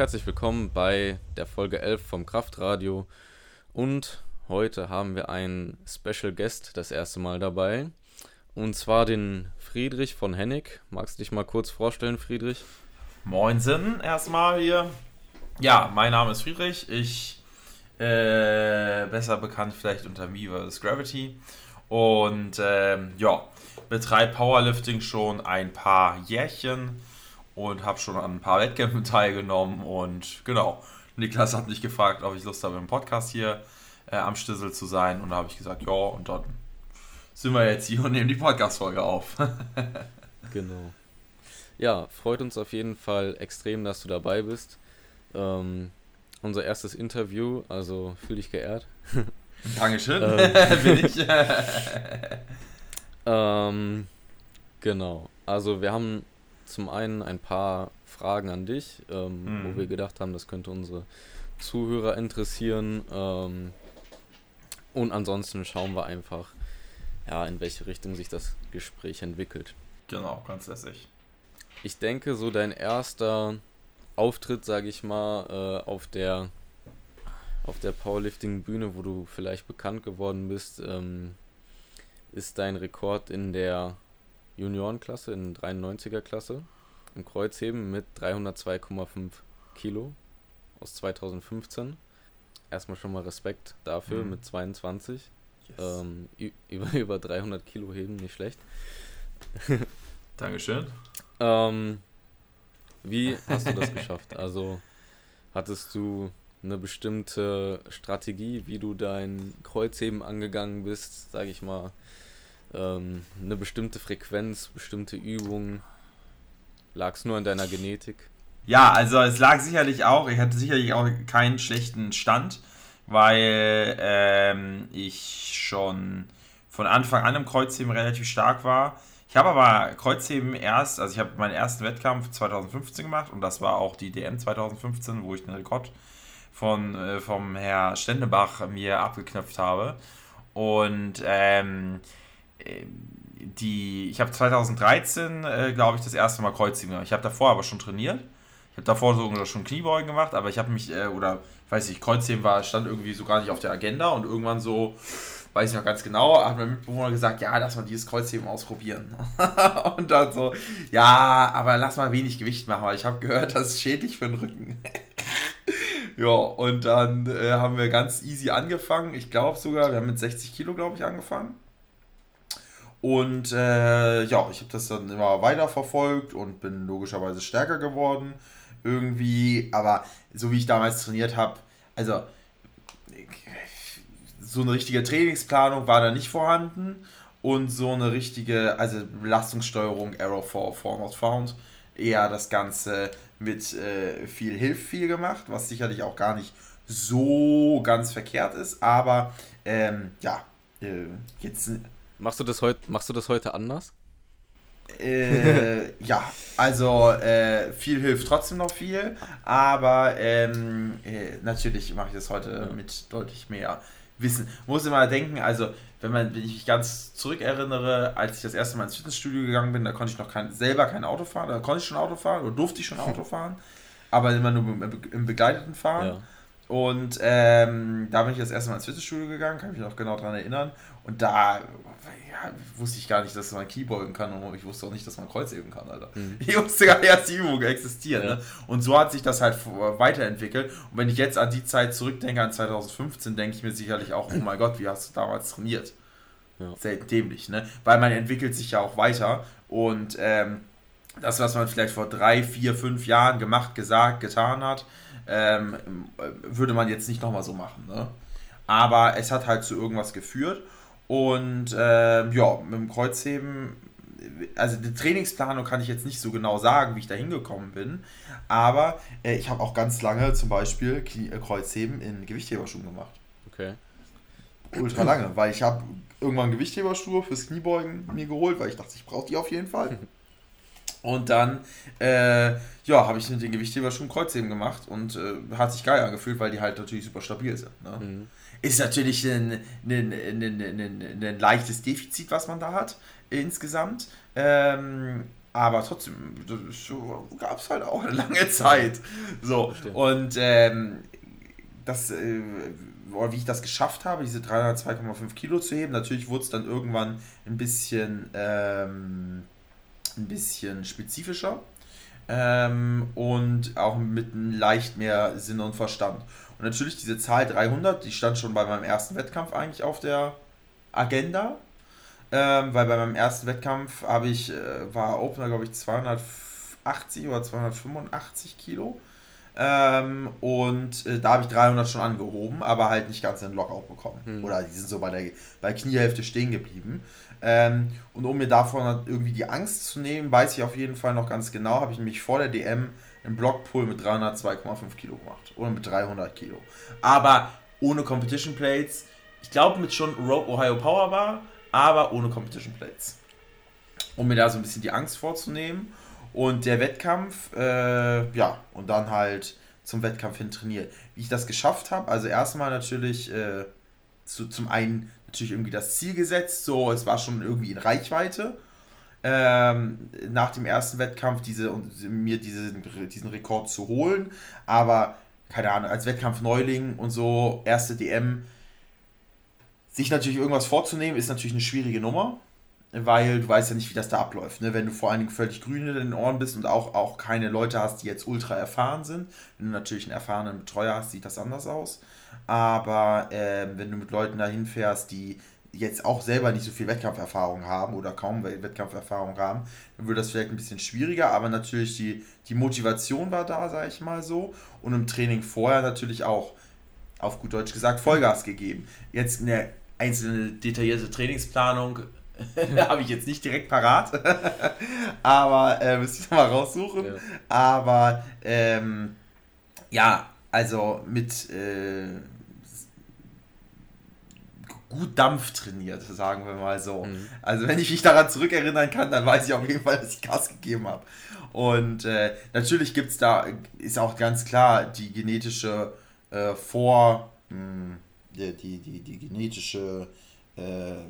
Herzlich willkommen bei der Folge 11 vom Kraftradio. Und heute haben wir einen Special Guest das erste Mal dabei. Und zwar den Friedrich von Hennig. Magst du dich mal kurz vorstellen, Friedrich? Moinsen erstmal hier. Ja, mein Name ist Friedrich. Ich, äh, besser bekannt vielleicht unter Viva vs. Gravity. Und ähm, ja, betreibe Powerlifting schon ein paar Jährchen und habe schon an ein paar Wettkämpfen teilgenommen. Und genau, Niklas hat mich gefragt, ob ich Lust habe, im Podcast hier äh, am Stissel zu sein. Und da habe ich gesagt, ja, und dann sind wir jetzt hier und nehmen die Podcast-Folge auf. genau. Ja, freut uns auf jeden Fall extrem, dass du dabei bist. Ähm, unser erstes Interview, also fühl dich geehrt. Dankeschön, ähm, bin ich. ähm, genau, also wir haben zum einen ein paar Fragen an dich, ähm, mhm. wo wir gedacht haben, das könnte unsere Zuhörer interessieren. Ähm, und ansonsten schauen wir einfach, ja, in welche Richtung sich das Gespräch entwickelt. Genau, ganz lässig. Ich denke, so dein erster Auftritt, sage ich mal, äh, auf der auf der Powerlifting-Bühne, wo du vielleicht bekannt geworden bist, ähm, ist dein Rekord in der Juniorenklasse, in 93er Klasse, im Kreuzheben mit 302,5 Kilo aus 2015. Erstmal schon mal Respekt dafür mhm. mit 22. Yes. Ähm, über, über 300 Kilo heben, nicht schlecht. Dankeschön. ähm, wie hast du das geschafft? Also hattest du eine bestimmte Strategie, wie du dein Kreuzheben angegangen bist, sage ich mal, ähm, eine bestimmte Frequenz, bestimmte Übungen? Lag es nur an deiner Genetik? Ja, also es lag sicherlich auch, ich hatte sicherlich auch keinen schlechten Stand, weil ähm, ich schon von Anfang an im Kreuzheben relativ stark war. Ich habe aber Kreuzheben erst, also ich habe meinen ersten Wettkampf 2015 gemacht und das war auch die DM 2015, wo ich den Rekord von, äh, vom Herr Stendebach mir abgeknöpft habe. Und ähm, die, ich habe 2013, äh, glaube ich, das erste Mal Kreuzheben gemacht. Ich habe davor aber schon trainiert. Ich habe davor sogar schon Kniebeugen gemacht, aber ich habe mich, äh, oder weiß ich, Kreuzheben war, stand irgendwie so gar nicht auf der Agenda und irgendwann so, weiß ich noch ganz genau, hat mein Mitbewohner gesagt, ja, lass mal dieses Kreuzheben ausprobieren. und dann so, ja, aber lass mal wenig Gewicht machen, weil ich habe gehört, das ist schädlich für den Rücken. ja, und dann äh, haben wir ganz easy angefangen. Ich glaube sogar, wir haben mit 60 Kilo, glaube ich, angefangen. Und äh, ja, ich habe das dann immer weiter verfolgt und bin logischerweise stärker geworden irgendwie. Aber so wie ich damals trainiert habe, also so eine richtige Trainingsplanung war da nicht vorhanden und so eine richtige, also Belastungssteuerung, Error for, not found, eher das Ganze mit äh, viel Hilf viel gemacht, was sicherlich auch gar nicht so ganz verkehrt ist, aber ähm, ja, äh, jetzt Machst du das, heut, machst du das heute anders? Äh, ja, also äh, viel hilft trotzdem noch viel, aber ähm, äh, natürlich mache ich das heute ja. mit deutlich mehr Wissen. Muss immer denken, also wenn man, wenn ich mich ganz zurückerinnere, als ich das erste Mal ins Fitnessstudio gegangen bin, da konnte ich noch kein, selber kein Auto fahren, da konnte ich schon Auto fahren oder durfte ich schon Auto fahren, aber immer nur im begleiteten Fahren. Ja. Und ähm, da bin ich das erste Mal ins Fitnessstudio gegangen, kann mich noch genau daran erinnern. Und da ja, wusste ich gar nicht, dass man Keyboarden kann und ich wusste auch nicht, dass man Kreuzheben kann, Alter. Mhm. Ich wusste gar nicht, dass die Übungen existieren. Ja. Ne? Und so hat sich das halt weiterentwickelt. Und wenn ich jetzt an die Zeit zurückdenke, an 2015, denke ich mir sicherlich auch, oh mein Gott, wie hast du damals trainiert? Ja. Selten dämlich, ne? Weil man entwickelt sich ja auch weiter und ähm, das, was man vielleicht vor drei, vier, fünf Jahren gemacht, gesagt, getan hat, ähm, würde man jetzt nicht nochmal so machen. Ne? Aber es hat halt zu irgendwas geführt. Und äh, ja, mit dem Kreuzheben, also die Trainingsplanung kann ich jetzt nicht so genau sagen, wie ich da hingekommen bin. Aber äh, ich habe auch ganz lange zum Beispiel Knie, äh, Kreuzheben in Gewichtheberschuhen gemacht. Okay. Ultra lange, weil ich habe irgendwann Gewichtheberschuhe fürs Kniebeugen mir geholt, weil ich dachte, ich brauche die auf jeden Fall. Und dann, äh, ja, habe ich mit den Gewichtheberschuhen Kreuzheben gemacht und äh, hat sich geil angefühlt, weil die halt natürlich super stabil sind. Ne? Mhm. Ist natürlich ein, ein, ein, ein, ein, leichtes Defizit, was man da hat, insgesamt. Ähm, aber trotzdem, gab es halt auch eine lange Zeit. So, und ähm, das, äh, wie ich das geschafft habe, diese 302,5 Kilo zu heben, natürlich wurde es dann irgendwann ein bisschen, ähm, ein bisschen spezifischer ähm, und auch mit leicht mehr Sinn und Verstand. Und natürlich diese Zahl 300, die stand schon bei meinem ersten Wettkampf eigentlich auf der Agenda. Ähm, weil bei meinem ersten Wettkampf habe ich, äh, war Opener, glaube ich, 280 oder 285 Kilo. Ähm, und äh, da habe ich 300 schon angehoben, aber halt nicht ganz in den Lockout bekommen. Mhm. Oder die sind so bei der bei Kniehälfte stehen geblieben. Ähm, und um mir davon irgendwie die Angst zu nehmen, weiß ich auf jeden Fall noch ganz genau, habe ich nämlich vor der DM einen Blockpull mit 302,5 Kilo gemacht. Oder mit 300 Kilo. Aber ohne Competition Plates. Ich glaube mit schon Rope Ohio Power Bar, aber ohne Competition Plates. Um mir da so ein bisschen die Angst vorzunehmen. Und der Wettkampf, äh, ja, und dann halt zum Wettkampf hin trainiert. Wie ich das geschafft habe, also erstmal natürlich äh, zu, zum einen natürlich irgendwie das Ziel gesetzt, so es war schon irgendwie in Reichweite. Ähm, nach dem ersten Wettkampf diese, mir diese, diesen Rekord zu holen. Aber keine Ahnung, als Wettkampf-Neuling und so, erste DM, sich natürlich irgendwas vorzunehmen, ist natürlich eine schwierige Nummer, weil du weißt ja nicht, wie das da abläuft. Ne? Wenn du vor allen Dingen völlig grün in den Ohren bist und auch, auch keine Leute hast, die jetzt ultra erfahren sind. Wenn du natürlich einen erfahrenen Betreuer hast, sieht das anders aus. Aber äh, wenn du mit Leuten dahin fährst, die jetzt auch selber nicht so viel Wettkampferfahrung haben oder kaum Wettkampferfahrung haben, dann würde das vielleicht ein bisschen schwieriger, aber natürlich die, die Motivation war da, sage ich mal so. Und im Training vorher natürlich auch, auf gut Deutsch gesagt, Vollgas gegeben. Jetzt eine einzelne detaillierte Trainingsplanung habe ich jetzt nicht direkt parat, aber äh, müsste ich mal raussuchen. Ja. Aber ähm, ja, also mit äh, gut Dampf trainiert, sagen wir mal so. Mhm. Also wenn ich mich daran zurückerinnern kann, dann weiß ich auf jeden Fall, dass ich Gas gegeben habe. Und äh, natürlich gibt es da, ist auch ganz klar, die genetische äh, Vor, mh, hm, die, die, die, die genetische, äh,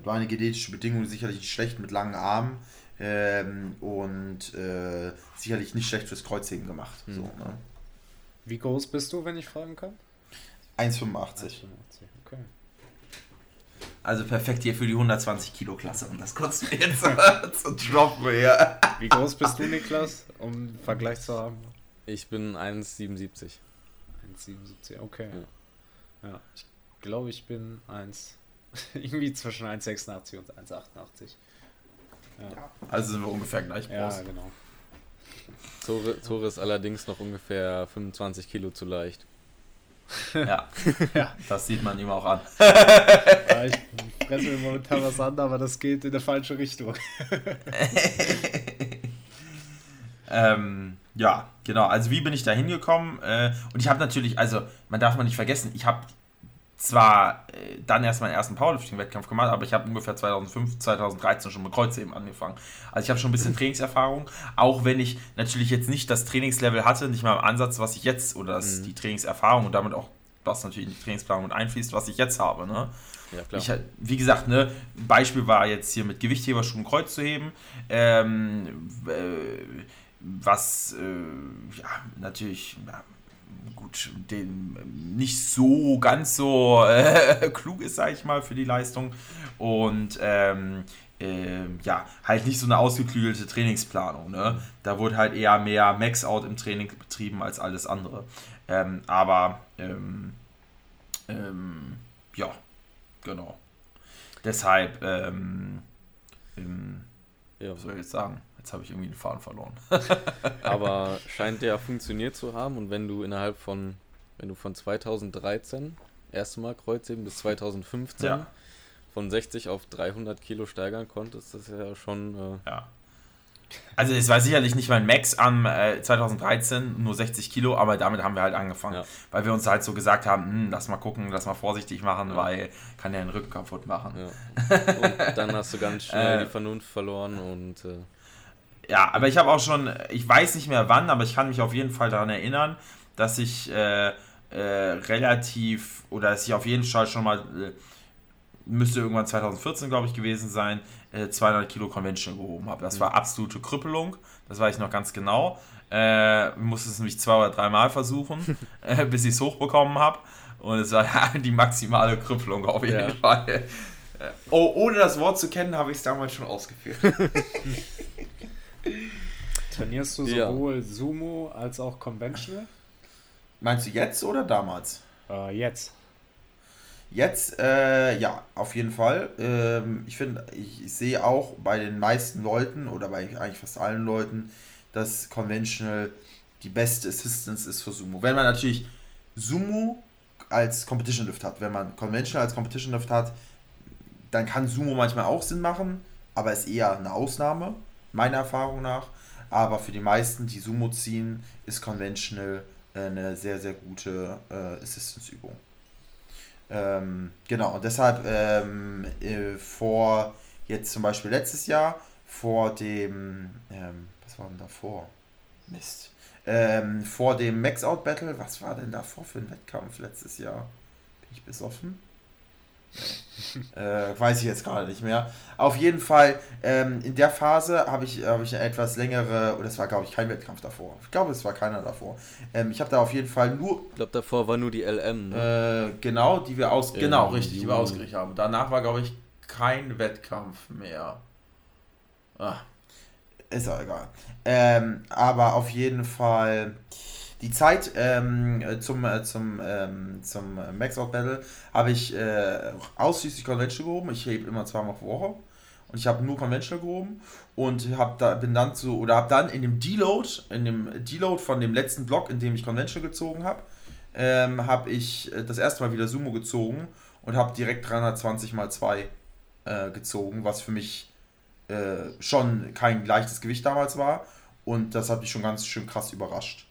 war eine genetische Bedingung sicherlich nicht schlecht mit langen Armen ähm, und äh, sicherlich nicht schlecht fürs Kreuzheben gemacht. Mhm. So, ne? Wie groß bist du, wenn ich fragen kann? 1,85. Okay. Also perfekt hier für die 120 Kilo Klasse, um das kurz jetzt zu droppen hier. Wie groß bist du, Niklas, um einen Vergleich zu haben? Ich bin 1,77. 1,77, okay. Ja. ja. ich glaube, ich bin 1, irgendwie zwischen 1,86 und 1,88. Ja. Also sind wir ungefähr gleich groß. Ja, genau. Tore, Tore ist allerdings noch ungefähr 25 Kilo zu leicht. Ja. ja. Das sieht man ihm auch an. ja, ich fresse mir momentan was an, aber das geht in der falsche Richtung. ähm, ja, genau. Also wie bin ich da hingekommen? Äh, und ich habe natürlich, also man darf mal nicht vergessen, ich habe zwar äh, dann erst meinen ersten Powerlifting-Wettkampf gemacht, aber ich habe ungefähr 2005, 2013 schon mit Kreuzheben angefangen. Also ich habe schon ein bisschen Trainingserfahrung, auch wenn ich natürlich jetzt nicht das Trainingslevel hatte, nicht mal im Ansatz, was ich jetzt, oder das, mhm. die Trainingserfahrung und damit auch was natürlich in die Trainingsplanung mit einfließt, was ich jetzt habe. Ne? Ja, klar. Ich, wie gesagt, ne, Beispiel war jetzt hier mit Gewichtheberschuhen Kreuz zu heben. Ähm, äh, was äh, ja, natürlich ja, gut, den nicht so ganz so äh, klug ist, sage ich mal, für die Leistung. Und ähm, äh, ja, halt nicht so eine ausgeklügelte Trainingsplanung. Ne? Da wurde halt eher mehr Max-Out im Training betrieben als alles andere. Ähm, aber ähm, ähm ja, genau. Deshalb, ähm, ähm, ja. was soll ich jetzt sagen? Jetzt habe ich irgendwie den Faden verloren. Aber scheint ja funktioniert zu haben und wenn du innerhalb von, wenn du von 2013 erste Mal Kreuzheben bis 2015 ja. von 60 auf 300 Kilo steigern konntest, das ist ja schon. Äh, ja. Also es war sicherlich nicht mein Max am äh, 2013, nur 60 Kilo, aber damit haben wir halt angefangen, ja. weil wir uns halt so gesagt haben, hm, lass mal gucken, lass mal vorsichtig machen, ja. weil kann ja den Rücken kaputt machen. Ja. Und dann hast du ganz schnell äh, die Vernunft verloren und äh, ja, aber ich habe auch schon, ich weiß nicht mehr wann, aber ich kann mich auf jeden Fall daran erinnern, dass ich äh, äh, relativ, oder dass ich auf jeden Fall schon mal müsste irgendwann 2014, glaube ich, gewesen sein, äh, 200 Kilo Conventional gehoben habe. Das war absolute Krüppelung, das weiß ich noch ganz genau. Äh, musste es nämlich zwei oder dreimal versuchen, äh, bis ich es hochbekommen habe. Und es war ja, die maximale Krüppelung auf jeden ja. Fall. Äh, oh, ohne das Wort zu kennen, habe ich es damals schon ausgeführt. Trainierst du sowohl ja. Sumo als auch Conventional? Meinst du jetzt oder damals? Uh, jetzt. Jetzt, äh, ja, auf jeden Fall. Ähm, ich finde, ich, ich sehe auch bei den meisten Leuten oder bei eigentlich fast allen Leuten, dass Conventional die beste Assistance ist für Sumo. Wenn man natürlich Sumo als Competition Lift hat, wenn man Conventional als Competition Lift hat, dann kann Sumo manchmal auch Sinn machen, aber ist eher eine Ausnahme, meiner Erfahrung nach. Aber für die meisten, die Sumo ziehen, ist Conventional äh, eine sehr, sehr gute äh, Assistance-Übung. Ähm, genau, und deshalb ähm, äh, vor jetzt zum Beispiel letztes Jahr, vor dem, ähm, was war denn davor? Mist. Ähm, vor dem Max-Out-Battle, was war denn davor für ein Wettkampf letztes Jahr? Bin ich besoffen? Äh, weiß ich jetzt gerade nicht mehr. Auf jeden Fall, ähm, in der Phase habe ich, hab ich eine etwas längere, oder es war glaube ich kein Wettkampf davor. Ich glaube, es war keiner davor. Ähm, ich habe da auf jeden Fall nur. Ich glaube, davor war nur die LM. Ne? Äh, genau, die wir aus. genau, richtig, die wir ausgerichtet haben. Danach war, glaube ich, kein Wettkampf mehr. Ah, ist auch egal. Ähm, aber auf jeden Fall die Zeit ähm, zum, äh, zum, ähm, zum Max-Out Battle habe ich äh, ausschließlich Conventional gehoben. Ich hebe immer zweimal pro Woche. Und ich habe nur Conventional gehoben und hab da, bin dann zu, oder habe dann in dem Deload, in dem Deload von dem letzten Block, in dem ich Conventional gezogen habe, ähm, habe ich äh, das erste Mal wieder Sumo gezogen und habe direkt 320 mal 2 äh, gezogen, was für mich äh, schon kein leichtes Gewicht damals war. Und das hat mich schon ganz schön krass überrascht.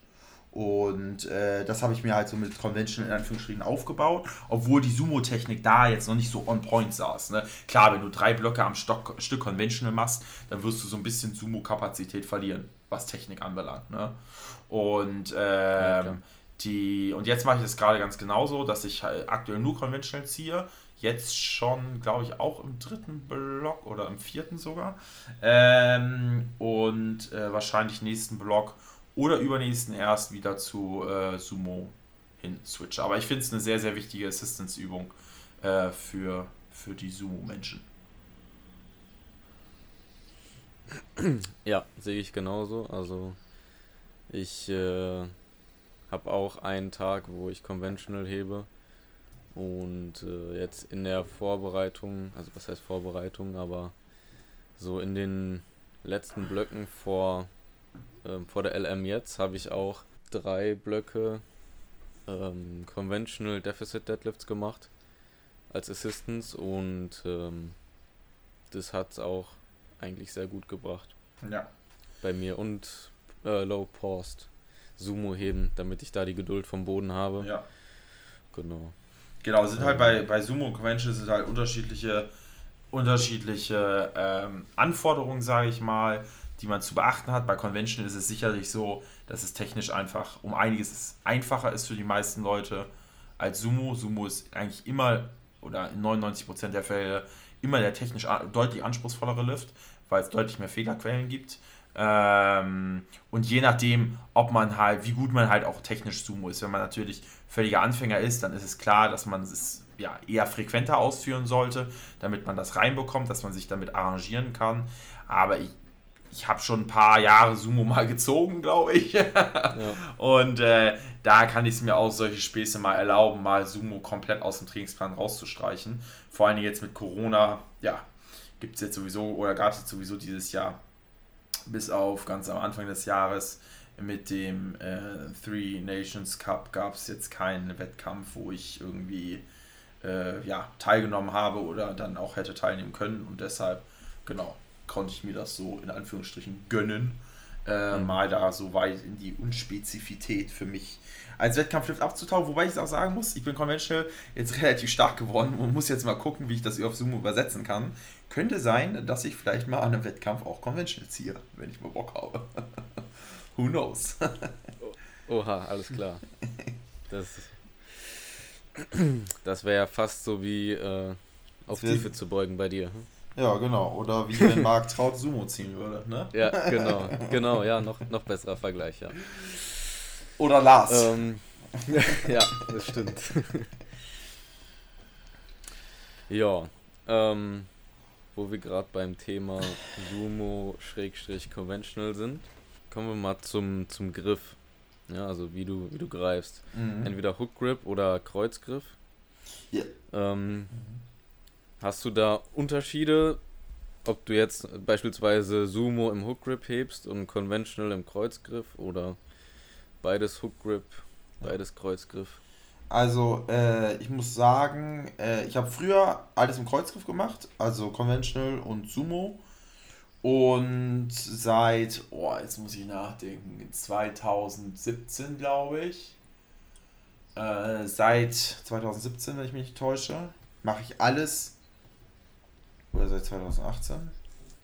Und äh, das habe ich mir halt so mit Conventional in Anführungsstrichen aufgebaut, obwohl die Sumo-Technik da jetzt noch nicht so on point saß. Ne? Klar, wenn du drei Blöcke am Stock, Stück Conventional machst, dann wirst du so ein bisschen Sumo-Kapazität verlieren, was Technik anbelangt. Ne? Und, äh, ja, die, und jetzt mache ich das gerade ganz genauso, dass ich halt aktuell nur Conventional ziehe. Jetzt schon, glaube ich, auch im dritten Block oder im vierten sogar. Ähm, und äh, wahrscheinlich nächsten Block oder übernächsten erst wieder zu äh, Sumo hin switche. Aber ich finde es eine sehr, sehr wichtige Assistance-Übung äh, für, für die Sumo-Menschen. Ja, sehe ich genauso. Also ich äh, habe auch einen Tag, wo ich Conventional hebe. Und äh, jetzt in der Vorbereitung, also was heißt Vorbereitung, aber so in den letzten Blöcken vor ähm, vor der LM jetzt habe ich auch drei Blöcke ähm, Conventional Deficit Deadlifts gemacht als Assistance und ähm, das hat es auch eigentlich sehr gut gebracht. Ja. Bei mir und äh, Low Paused Sumo heben, damit ich da die Geduld vom Boden habe. Ja. Genau. Genau, sind halt bei, bei Sumo und Conventional sind halt unterschiedliche, unterschiedliche ähm, Anforderungen, sage ich mal die man zu beachten hat. Bei Convention ist es sicherlich so, dass es technisch einfach um einiges einfacher ist für die meisten Leute als Sumo. Sumo ist eigentlich immer oder in 99% der Fälle immer der technisch deutlich anspruchsvollere Lift, weil es deutlich mehr Fehlerquellen gibt. Ähm, und je nachdem, ob man halt, wie gut man halt auch technisch Sumo ist. Wenn man natürlich völliger Anfänger ist, dann ist es klar, dass man es ja, eher frequenter ausführen sollte, damit man das reinbekommt, dass man sich damit arrangieren kann. Aber ich, ich habe schon ein paar Jahre Sumo mal gezogen, glaube ich. ja. Und äh, da kann ich es mir auch solche Späße mal erlauben, mal Sumo komplett aus dem Trainingsplan rauszustreichen. Vor allem jetzt mit Corona, ja, gibt es jetzt sowieso oder gab es jetzt sowieso dieses Jahr bis auf ganz am Anfang des Jahres mit dem äh, Three Nations Cup gab es jetzt keinen Wettkampf, wo ich irgendwie äh, ja, teilgenommen habe oder dann auch hätte teilnehmen können und deshalb, genau, konnte ich mir das so in Anführungsstrichen gönnen, äh, mhm. mal da so weit in die Unspezifität für mich als Wettkampflift abzutauchen. Wobei ich es auch sagen muss, ich bin conventional jetzt relativ stark geworden und muss jetzt mal gucken, wie ich das auf Sumo übersetzen kann. Könnte sein, dass ich vielleicht mal an einem Wettkampf auch conventional ziehe, wenn ich mal Bock habe. Who knows? Oha, alles klar. Das, das wäre ja fast so wie äh, auf Tiefe zu beugen bei dir. Hm? Ja, genau. Oder wie wenn Marc Traut Sumo ziehen würde, ne? Ja, genau. Genau, ja, noch, noch besserer Vergleich, ja. Oder Lars. Ähm, ja, das stimmt. ja, ähm, wo wir gerade beim Thema Sumo-Conventional sind, kommen wir mal zum, zum Griff. Ja, also wie du, wie du greifst. Mhm. Entweder Hook Grip oder Kreuzgriff. Ja. Ähm, mhm. Hast du da Unterschiede, ob du jetzt beispielsweise Sumo im Hook Grip hebst und Conventional im Kreuzgriff oder beides Hook Grip, beides Kreuzgriff? Also, äh, ich muss sagen, äh, ich habe früher alles im Kreuzgriff gemacht, also Conventional und Sumo. Und seit, oh, jetzt muss ich nachdenken, 2017 glaube ich, äh, seit 2017, wenn ich mich nicht täusche, mache ich alles, oder seit 2018?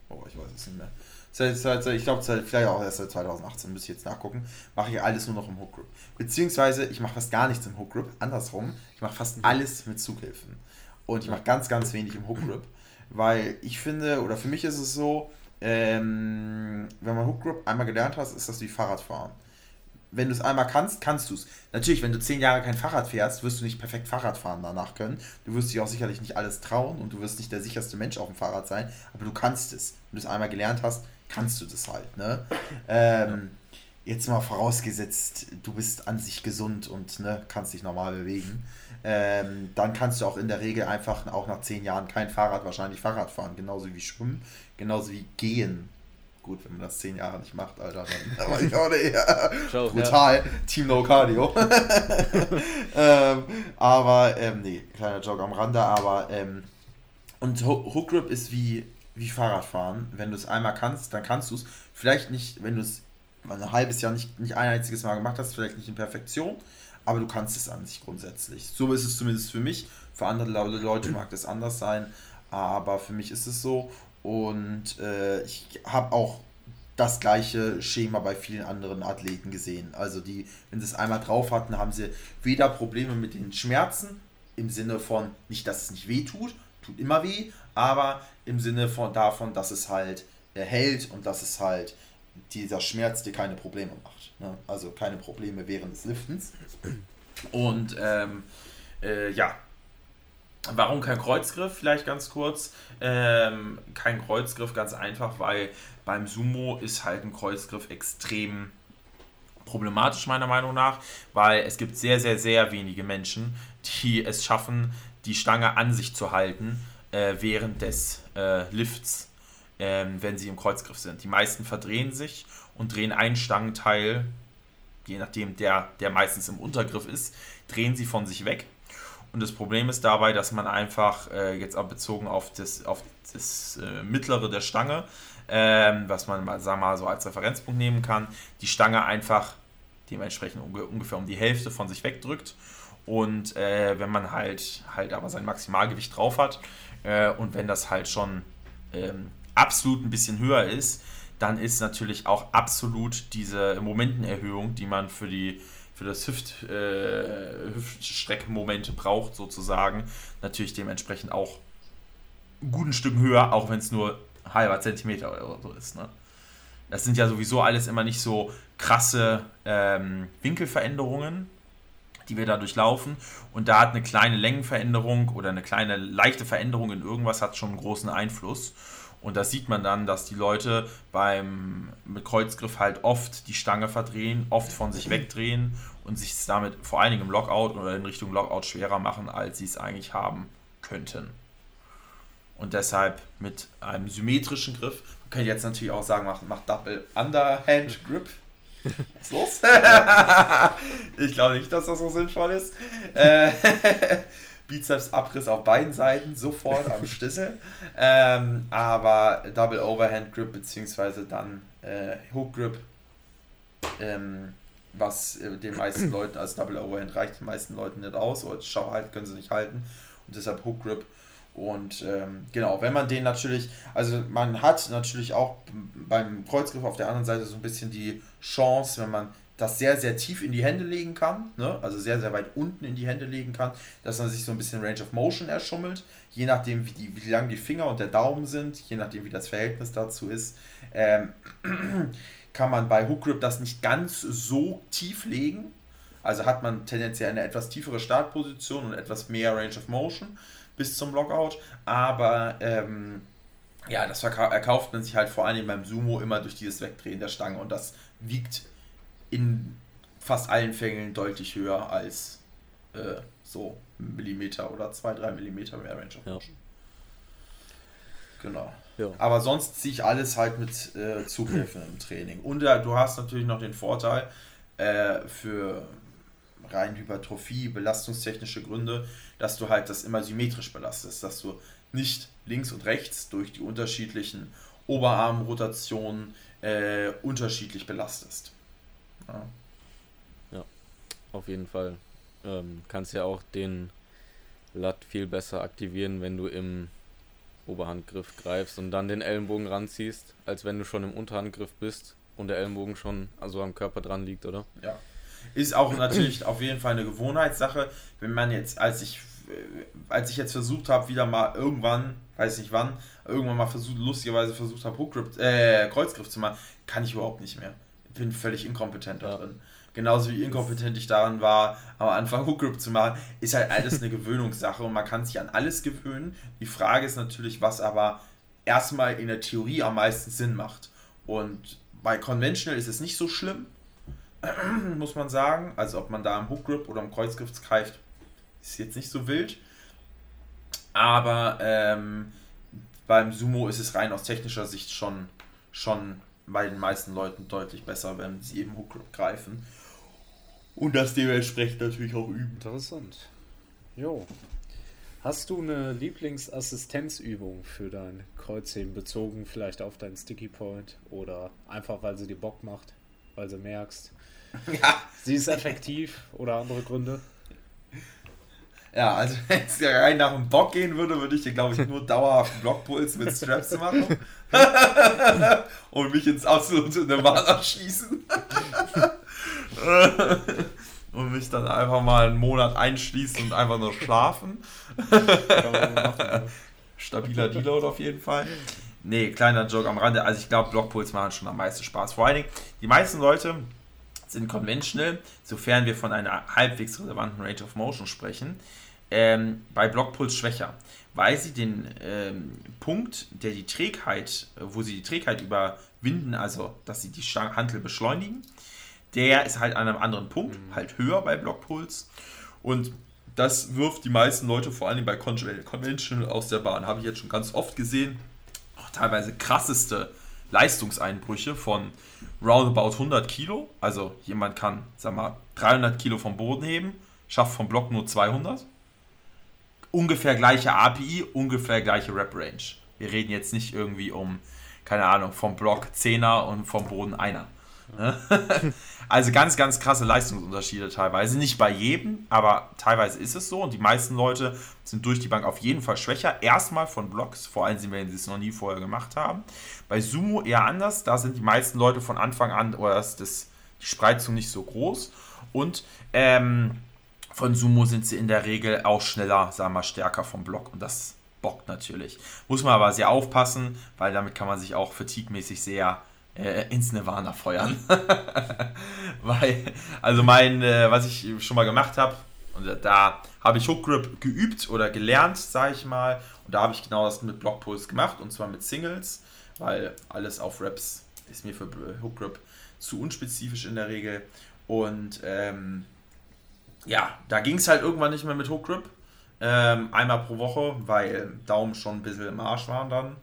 Oh, ich weiß es nicht mehr. Seit, seit, ich glaube, vielleicht auch erst seit 2018, müsste ich jetzt nachgucken, mache ich alles nur noch im Hook Grip. Beziehungsweise, ich mache fast gar nichts im Hook Grip, andersrum, ich mache fast alles mit Zughilfen. Und ich mache ganz, ganz wenig im Hook Grip, weil ich finde, oder für mich ist es so, ähm, wenn man Hook Grip einmal gelernt hast, ist das wie Fahrradfahren. Wenn du es einmal kannst, kannst du es. Natürlich, wenn du zehn Jahre kein Fahrrad fährst, wirst du nicht perfekt Fahrrad fahren danach können. Du wirst dich auch sicherlich nicht alles trauen und du wirst nicht der sicherste Mensch auf dem Fahrrad sein, aber du kannst es. Wenn du es einmal gelernt hast, kannst du das halt. Ne? Ähm, jetzt mal vorausgesetzt, du bist an sich gesund und ne, kannst dich normal bewegen. Ähm, dann kannst du auch in der Regel einfach auch nach zehn Jahren kein Fahrrad wahrscheinlich Fahrrad fahren, genauso wie Schwimmen genauso wie gehen. Gut, wenn man das zehn Jahre nicht macht, Alter, dann weiß ich auch nicht. Ja. Brutal. Ja. Team No Cardio. ähm, aber, ähm, nee, kleiner Joke am Rande, aber, ähm, und Hook Grip ist wie, wie Fahrradfahren. Wenn du es einmal kannst, dann kannst du es. Vielleicht nicht, wenn du es ein halbes Jahr nicht, nicht ein einziges Mal gemacht hast, vielleicht nicht in Perfektion, aber du kannst es an sich grundsätzlich. So ist es zumindest für mich. Für andere Leute mag das anders sein, aber für mich ist es so. Und äh, ich habe auch das gleiche Schema bei vielen anderen Athleten gesehen. Also die, wenn sie es einmal drauf hatten, haben sie weder Probleme mit den Schmerzen, im Sinne von nicht, dass es nicht weh tut, tut immer weh, aber im Sinne von davon, dass es halt äh, hält und dass es halt dieser Schmerz dir keine Probleme macht. Ne? Also keine Probleme während des Liftens. Und ähm, äh, ja, Warum kein Kreuzgriff? Vielleicht ganz kurz. Ähm, kein Kreuzgriff, ganz einfach, weil beim Sumo ist halt ein Kreuzgriff extrem problematisch meiner Meinung nach, weil es gibt sehr, sehr, sehr wenige Menschen, die es schaffen, die Stange an sich zu halten äh, während des äh, Lifts, äh, wenn sie im Kreuzgriff sind. Die meisten verdrehen sich und drehen einen Stangenteil, je nachdem der, der meistens im Untergriff ist, drehen sie von sich weg und das Problem ist dabei, dass man einfach äh, jetzt auch bezogen auf das, auf das äh, mittlere der Stange, ähm, was man mal, wir mal so als Referenzpunkt nehmen kann, die Stange einfach dementsprechend unge ungefähr um die Hälfte von sich wegdrückt. Und äh, wenn man halt, halt aber sein Maximalgewicht drauf hat äh, und wenn das halt schon ähm, absolut ein bisschen höher ist, dann ist natürlich auch absolut diese Momentenerhöhung, die man für die für das Hüft, äh, Hüftstreckmomente braucht, sozusagen, natürlich dementsprechend auch ein guten Stück höher, auch wenn es nur ein halber Zentimeter oder so ist. Ne? Das sind ja sowieso alles immer nicht so krasse ähm, Winkelveränderungen, die wir da durchlaufen. Und da hat eine kleine Längenveränderung oder eine kleine leichte Veränderung in irgendwas hat schon einen großen Einfluss. Und da sieht man dann, dass die Leute beim mit Kreuzgriff halt oft die Stange verdrehen, oft von sich wegdrehen und sich damit vor allen Dingen im Lockout oder in Richtung Lockout schwerer machen, als sie es eigentlich haben könnten. Und deshalb mit einem symmetrischen Griff, man kann jetzt natürlich auch sagen, macht mach Double Underhand Grip. Was ist los? ich glaube nicht, dass das so sinnvoll ist. Bizeps-Abriss auf beiden Seiten, sofort am Schlüssel. Ähm, aber Double Overhand Grip beziehungsweise dann äh, Hook Grip, ähm, was äh, den meisten Leuten als Double Overhand reicht den meisten Leuten nicht aus. Oder Schau halt können sie nicht halten und deshalb Hook Grip. Und ähm, genau, wenn man den natürlich, also man hat natürlich auch beim Kreuzgriff auf der anderen Seite so ein bisschen die Chance, wenn man das sehr, sehr tief in die Hände legen kann, ne? also sehr, sehr weit unten in die Hände legen kann, dass man sich so ein bisschen Range of Motion erschummelt, je nachdem, wie, die, wie lang die Finger und der Daumen sind, je nachdem, wie das Verhältnis dazu ist, ähm, kann man bei Hook Grip das nicht ganz so tief legen. Also hat man tendenziell eine etwas tiefere Startposition und etwas mehr Range of Motion bis zum Lockout, aber ähm, ja, das erkauft man sich halt vor allem beim Sumo immer durch dieses Wegdrehen der Stange und das wiegt in fast allen Fällen deutlich höher als äh, so Millimeter oder 2-3 Millimeter mehr Range of Motion. Ja. Genau. Ja. Aber sonst ziehe ich alles halt mit äh, Zughilfen im Training. Und äh, du hast natürlich noch den Vorteil äh, für rein Hypertrophie, belastungstechnische Gründe, dass du halt das immer symmetrisch belastest, dass du nicht links und rechts durch die unterschiedlichen Oberarmrotationen äh, unterschiedlich belastest. Ja, ja auf jeden Fall. Ähm, kannst ja auch den Lat viel besser aktivieren, wenn du im Oberhandgriff greifst und dann den Ellenbogen ranziehst, als wenn du schon im Unterhandgriff bist und der Ellenbogen schon also am Körper dran liegt, oder? Ja. Ist auch natürlich auf jeden Fall eine Gewohnheitssache. Wenn man jetzt, als ich, äh, als ich jetzt versucht habe, wieder mal irgendwann, weiß nicht wann, irgendwann mal versucht, lustigerweise versucht habe, äh, Kreuzgriff zu machen, kann ich überhaupt nicht mehr. Bin völlig inkompetent ja. darin genauso wie inkompetent ich daran war, am Anfang Hookgrip zu machen, ist halt alles eine Gewöhnungssache und man kann sich an alles gewöhnen. Die Frage ist natürlich, was aber erstmal in der Theorie am meisten Sinn macht. Und bei Conventional ist es nicht so schlimm, muss man sagen. Also ob man da am Hookgrip oder am Kreuzgriff greift, ist jetzt nicht so wild. Aber ähm, beim Sumo ist es rein aus technischer Sicht schon, schon bei den meisten Leuten deutlich besser, wenn sie eben Hookgrip greifen. Und das dementsprechend natürlich auch üben. Interessant. Jo. Hast du eine Lieblingsassistenzübung für dein Kreuzheben bezogen, vielleicht auf deinen Sticky Point oder einfach weil sie dir Bock macht, weil sie merkst, ja. sie ist effektiv oder andere Gründe? Ja, also wenn es ja rein nach dem Bock gehen würde, würde ich dir, glaube ich, nur dauerhaft Blockpuls mit Straps machen und mich ins absolute Nirvana schießen. und mich dann einfach mal einen Monat einschließen und einfach nur schlafen. Stabiler Deload auf jeden Fall. Nee, kleiner Joke am Rande. Also ich glaube, Blockpuls machen schon am meisten Spaß. Vor allen Dingen, die meisten Leute sind conventional, sofern wir von einer halbwegs relevanten Range of Motion sprechen, ähm, bei Blockpuls schwächer, weil sie den ähm, Punkt, der die Trägheit, wo sie die Trägheit überwinden, also dass sie die Hantel beschleunigen, der ist halt an einem anderen Punkt, mhm. halt höher bei Blockpuls. Und das wirft die meisten Leute vor allem bei Conventional aus der Bahn. Habe ich jetzt schon ganz oft gesehen. Auch teilweise krasseste Leistungseinbrüche von roundabout 100 Kilo. Also jemand kann, sag mal, 300 Kilo vom Boden heben, schafft vom Block nur 200. Ungefähr gleiche API, ungefähr gleiche Rep-Range. Wir reden jetzt nicht irgendwie um, keine Ahnung, vom Block 10er und vom Boden einer. also ganz, ganz krasse Leistungsunterschiede teilweise. Nicht bei jedem, aber teilweise ist es so. Und die meisten Leute sind durch die Bank auf jeden Fall schwächer. Erstmal von Blocks, vor allem wenn sie es noch nie vorher gemacht haben. Bei Sumo eher anders. Da sind die meisten Leute von Anfang an, oder ist das, die Spreizung nicht so groß. Und ähm, von Sumo sind sie in der Regel auch schneller, sagen wir mal, stärker vom Block. Und das bockt natürlich. Muss man aber sehr aufpassen, weil damit kann man sich auch fatigue-mäßig sehr äh, ins Nirvana feuern. Weil, also mein, äh, was ich schon mal gemacht habe, und da habe ich Hook Grip geübt oder gelernt, sage ich mal. Und da habe ich genau das mit Blockpuls gemacht und zwar mit Singles, weil alles auf Raps ist mir für Hook Grip zu unspezifisch in der Regel. Und ähm, ja, da ging es halt irgendwann nicht mehr mit Hook Grip. Ähm, einmal pro Woche, weil Daumen schon ein bisschen im Arsch waren dann.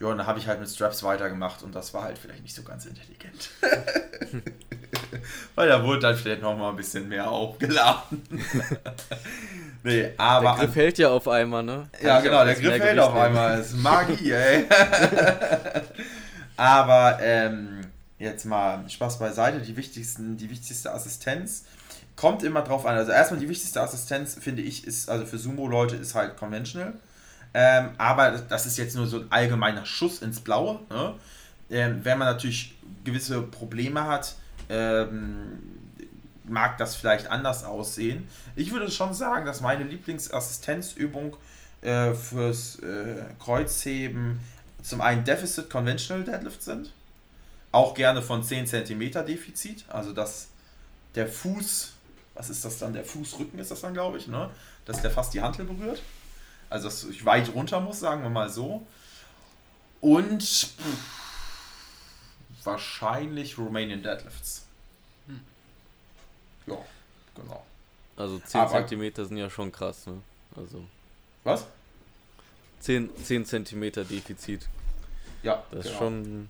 Ja, und dann habe ich halt mit Straps weitergemacht und das war halt vielleicht nicht so ganz intelligent. Weil da wurde dann vielleicht nochmal ein bisschen mehr aufgeladen. nee, aber. Der Griff hält ja auf einmal, ne? Kann ja, genau, der Griff hält auf einmal. Das ist Magie, ey. aber ähm, jetzt mal Spaß beiseite. Die, wichtigsten, die wichtigste Assistenz kommt immer drauf an. Also erstmal die wichtigste Assistenz, finde ich, ist, also für Sumo-Leute ist halt conventional. Ähm, aber das ist jetzt nur so ein allgemeiner Schuss ins Blaue. Ne? Ähm, wenn man natürlich gewisse Probleme hat, ähm, mag das vielleicht anders aussehen. Ich würde schon sagen, dass meine Lieblingsassistenzübung äh, fürs äh, Kreuzheben zum einen Deficit Conventional Deadlift sind. Auch gerne von 10 cm Defizit. Also dass der Fuß, was ist das dann? Der Fußrücken ist das dann, glaube ich, ne? Dass der fast die Hantel berührt. Also dass ich weit runter muss, sagen wir mal so. Und pff, wahrscheinlich Romanian Deadlifts. Hm. Ja, genau. Also 10 Aber, Zentimeter sind ja schon krass, ne? Also. Was? 10, 10 Zentimeter Defizit. Ja. Das genau. ist schon.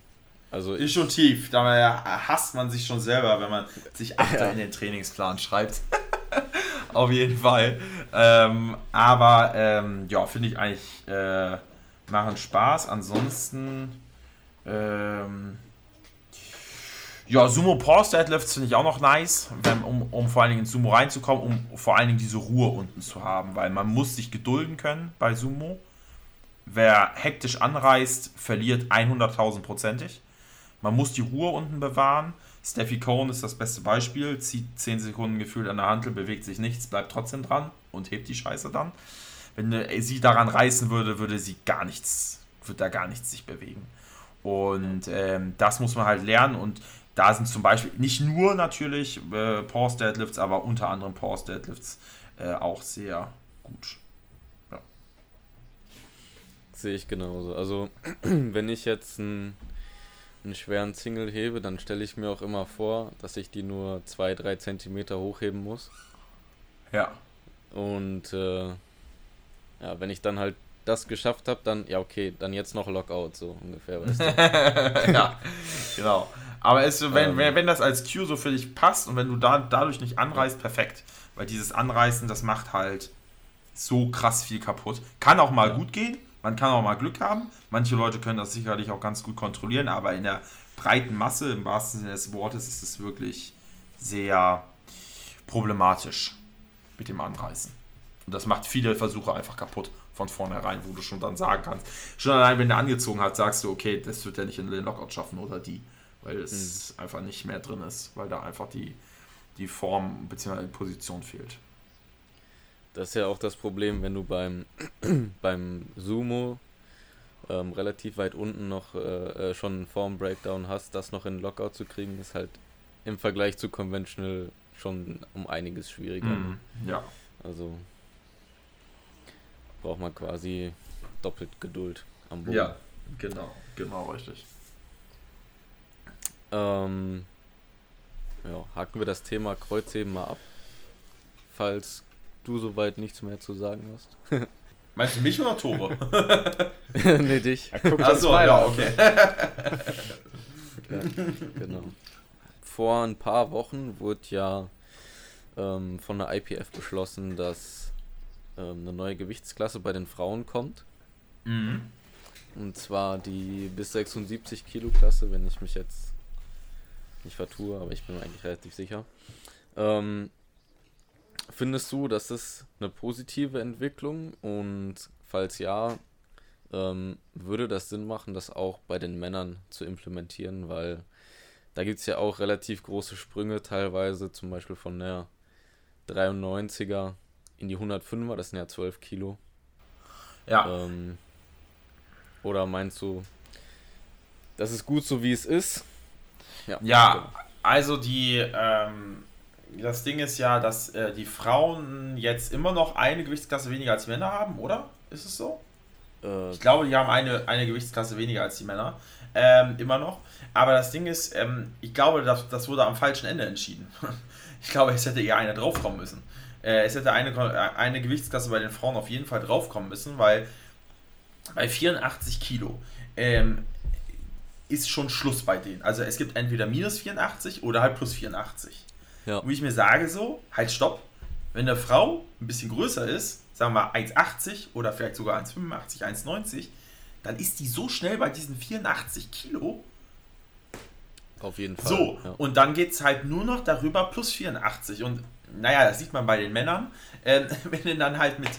Also ist schon tief. Da hasst man sich schon selber, wenn man sich Achter ja. in den Trainingsplan schreibt. Auf jeden Fall. Ähm, aber ähm, ja, finde ich eigentlich äh, machen Spaß. Ansonsten ähm, ja, Sumo Pause Deadlifts finde ich auch noch nice, wenn, um, um vor allen Dingen ins Sumo reinzukommen, um vor allen Dingen diese Ruhe unten zu haben, weil man muss sich gedulden können bei Sumo. Wer hektisch anreißt, verliert 100.000 prozentig. Man muss die Ruhe unten bewahren. Steffi Cohn ist das beste Beispiel. Zieht 10 Sekunden gefühlt an der Handel, bewegt sich nichts, bleibt trotzdem dran und hebt die Scheiße dann. Wenn äh, sie daran reißen würde, würde sie gar nichts, würde da gar nichts sich bewegen. Und ähm, das muss man halt lernen und da sind zum Beispiel nicht nur natürlich äh, Pause Deadlifts, aber unter anderem Pause Deadlifts äh, auch sehr gut. Ja. Sehe ich genauso. Also, wenn ich jetzt einen, einen schweren Single hebe, dann stelle ich mir auch immer vor, dass ich die nur 2-3 Zentimeter hochheben muss. Ja. Und äh, ja, wenn ich dann halt das geschafft habe, dann, ja, okay, dann jetzt noch Lockout, so ungefähr. Weißt du? ja, genau. Aber es, wenn, ähm, wenn das als Cue so für dich passt und wenn du da dadurch nicht anreißt, perfekt. Weil dieses Anreißen, das macht halt so krass viel kaputt. Kann auch mal ja. gut gehen, man kann auch mal Glück haben. Manche Leute können das sicherlich auch ganz gut kontrollieren, aber in der breiten Masse, im wahrsten Sinne des Wortes, ist es wirklich sehr problematisch mit dem Anreißen. Und das macht viele Versuche einfach kaputt von vornherein, wo du schon dann sagen kannst. Schon allein, wenn der angezogen hat, sagst du, okay, das wird er nicht in den Lockout schaffen oder die weil es mhm. einfach nicht mehr drin ist, weil da einfach die, die Form bzw. die Position fehlt. Das ist ja auch das Problem, wenn du beim, beim Sumo ähm, relativ weit unten noch äh, äh schon einen Form-Breakdown hast, das noch in Lockout zu kriegen, ist halt im Vergleich zu Conventional schon um einiges schwieriger. Mhm. Ja. Also braucht man quasi doppelt Geduld am Boden. Ja, genau, genau richtig. Ähm, ja, haken wir das Thema Kreuzheben mal ab. Falls du soweit nichts mehr zu sagen hast. Meinst du mich oder Tore? nee, dich. Achso, ja, okay. ja, genau. Vor ein paar Wochen wurde ja ähm, von der IPF beschlossen, dass ähm, eine neue Gewichtsklasse bei den Frauen kommt. Mhm. Und zwar die bis 76 Kilo Klasse, wenn ich mich jetzt nicht vertue, aber ich bin mir eigentlich relativ sicher. Ähm, findest du, dass das eine positive Entwicklung und falls ja, ähm, würde das Sinn machen, das auch bei den Männern zu implementieren, weil da gibt es ja auch relativ große Sprünge teilweise, zum Beispiel von der 93er in die 105er, das sind ja 12 Kilo. Ja. Ähm, oder meinst du, das ist gut so wie es ist ja, ja also die, ähm, das Ding ist ja, dass äh, die Frauen jetzt immer noch eine Gewichtsklasse weniger als Männer haben, oder? Ist es so? Äh, ich glaube, die haben eine, eine Gewichtsklasse weniger als die Männer. Ähm, immer noch. Aber das Ding ist, ähm, ich glaube, das, das wurde am falschen Ende entschieden. ich glaube, es hätte eher einer draufkommen müssen. Äh, es hätte eine, eine Gewichtsklasse bei den Frauen auf jeden Fall draufkommen müssen, weil bei 84 Kilo ähm, ist schon Schluss bei denen. Also es gibt entweder minus 84 oder halt plus 84. Ja. Wo ich mir sage so, halt stopp, wenn eine Frau ein bisschen größer ist, sagen wir 1,80 oder vielleicht sogar 1,85, 1,90, dann ist die so schnell bei diesen 84 Kilo. Auf jeden Fall. So, ja. und dann geht es halt nur noch darüber plus 84. Und naja, das sieht man bei den Männern. Ähm, wenn du dann halt mit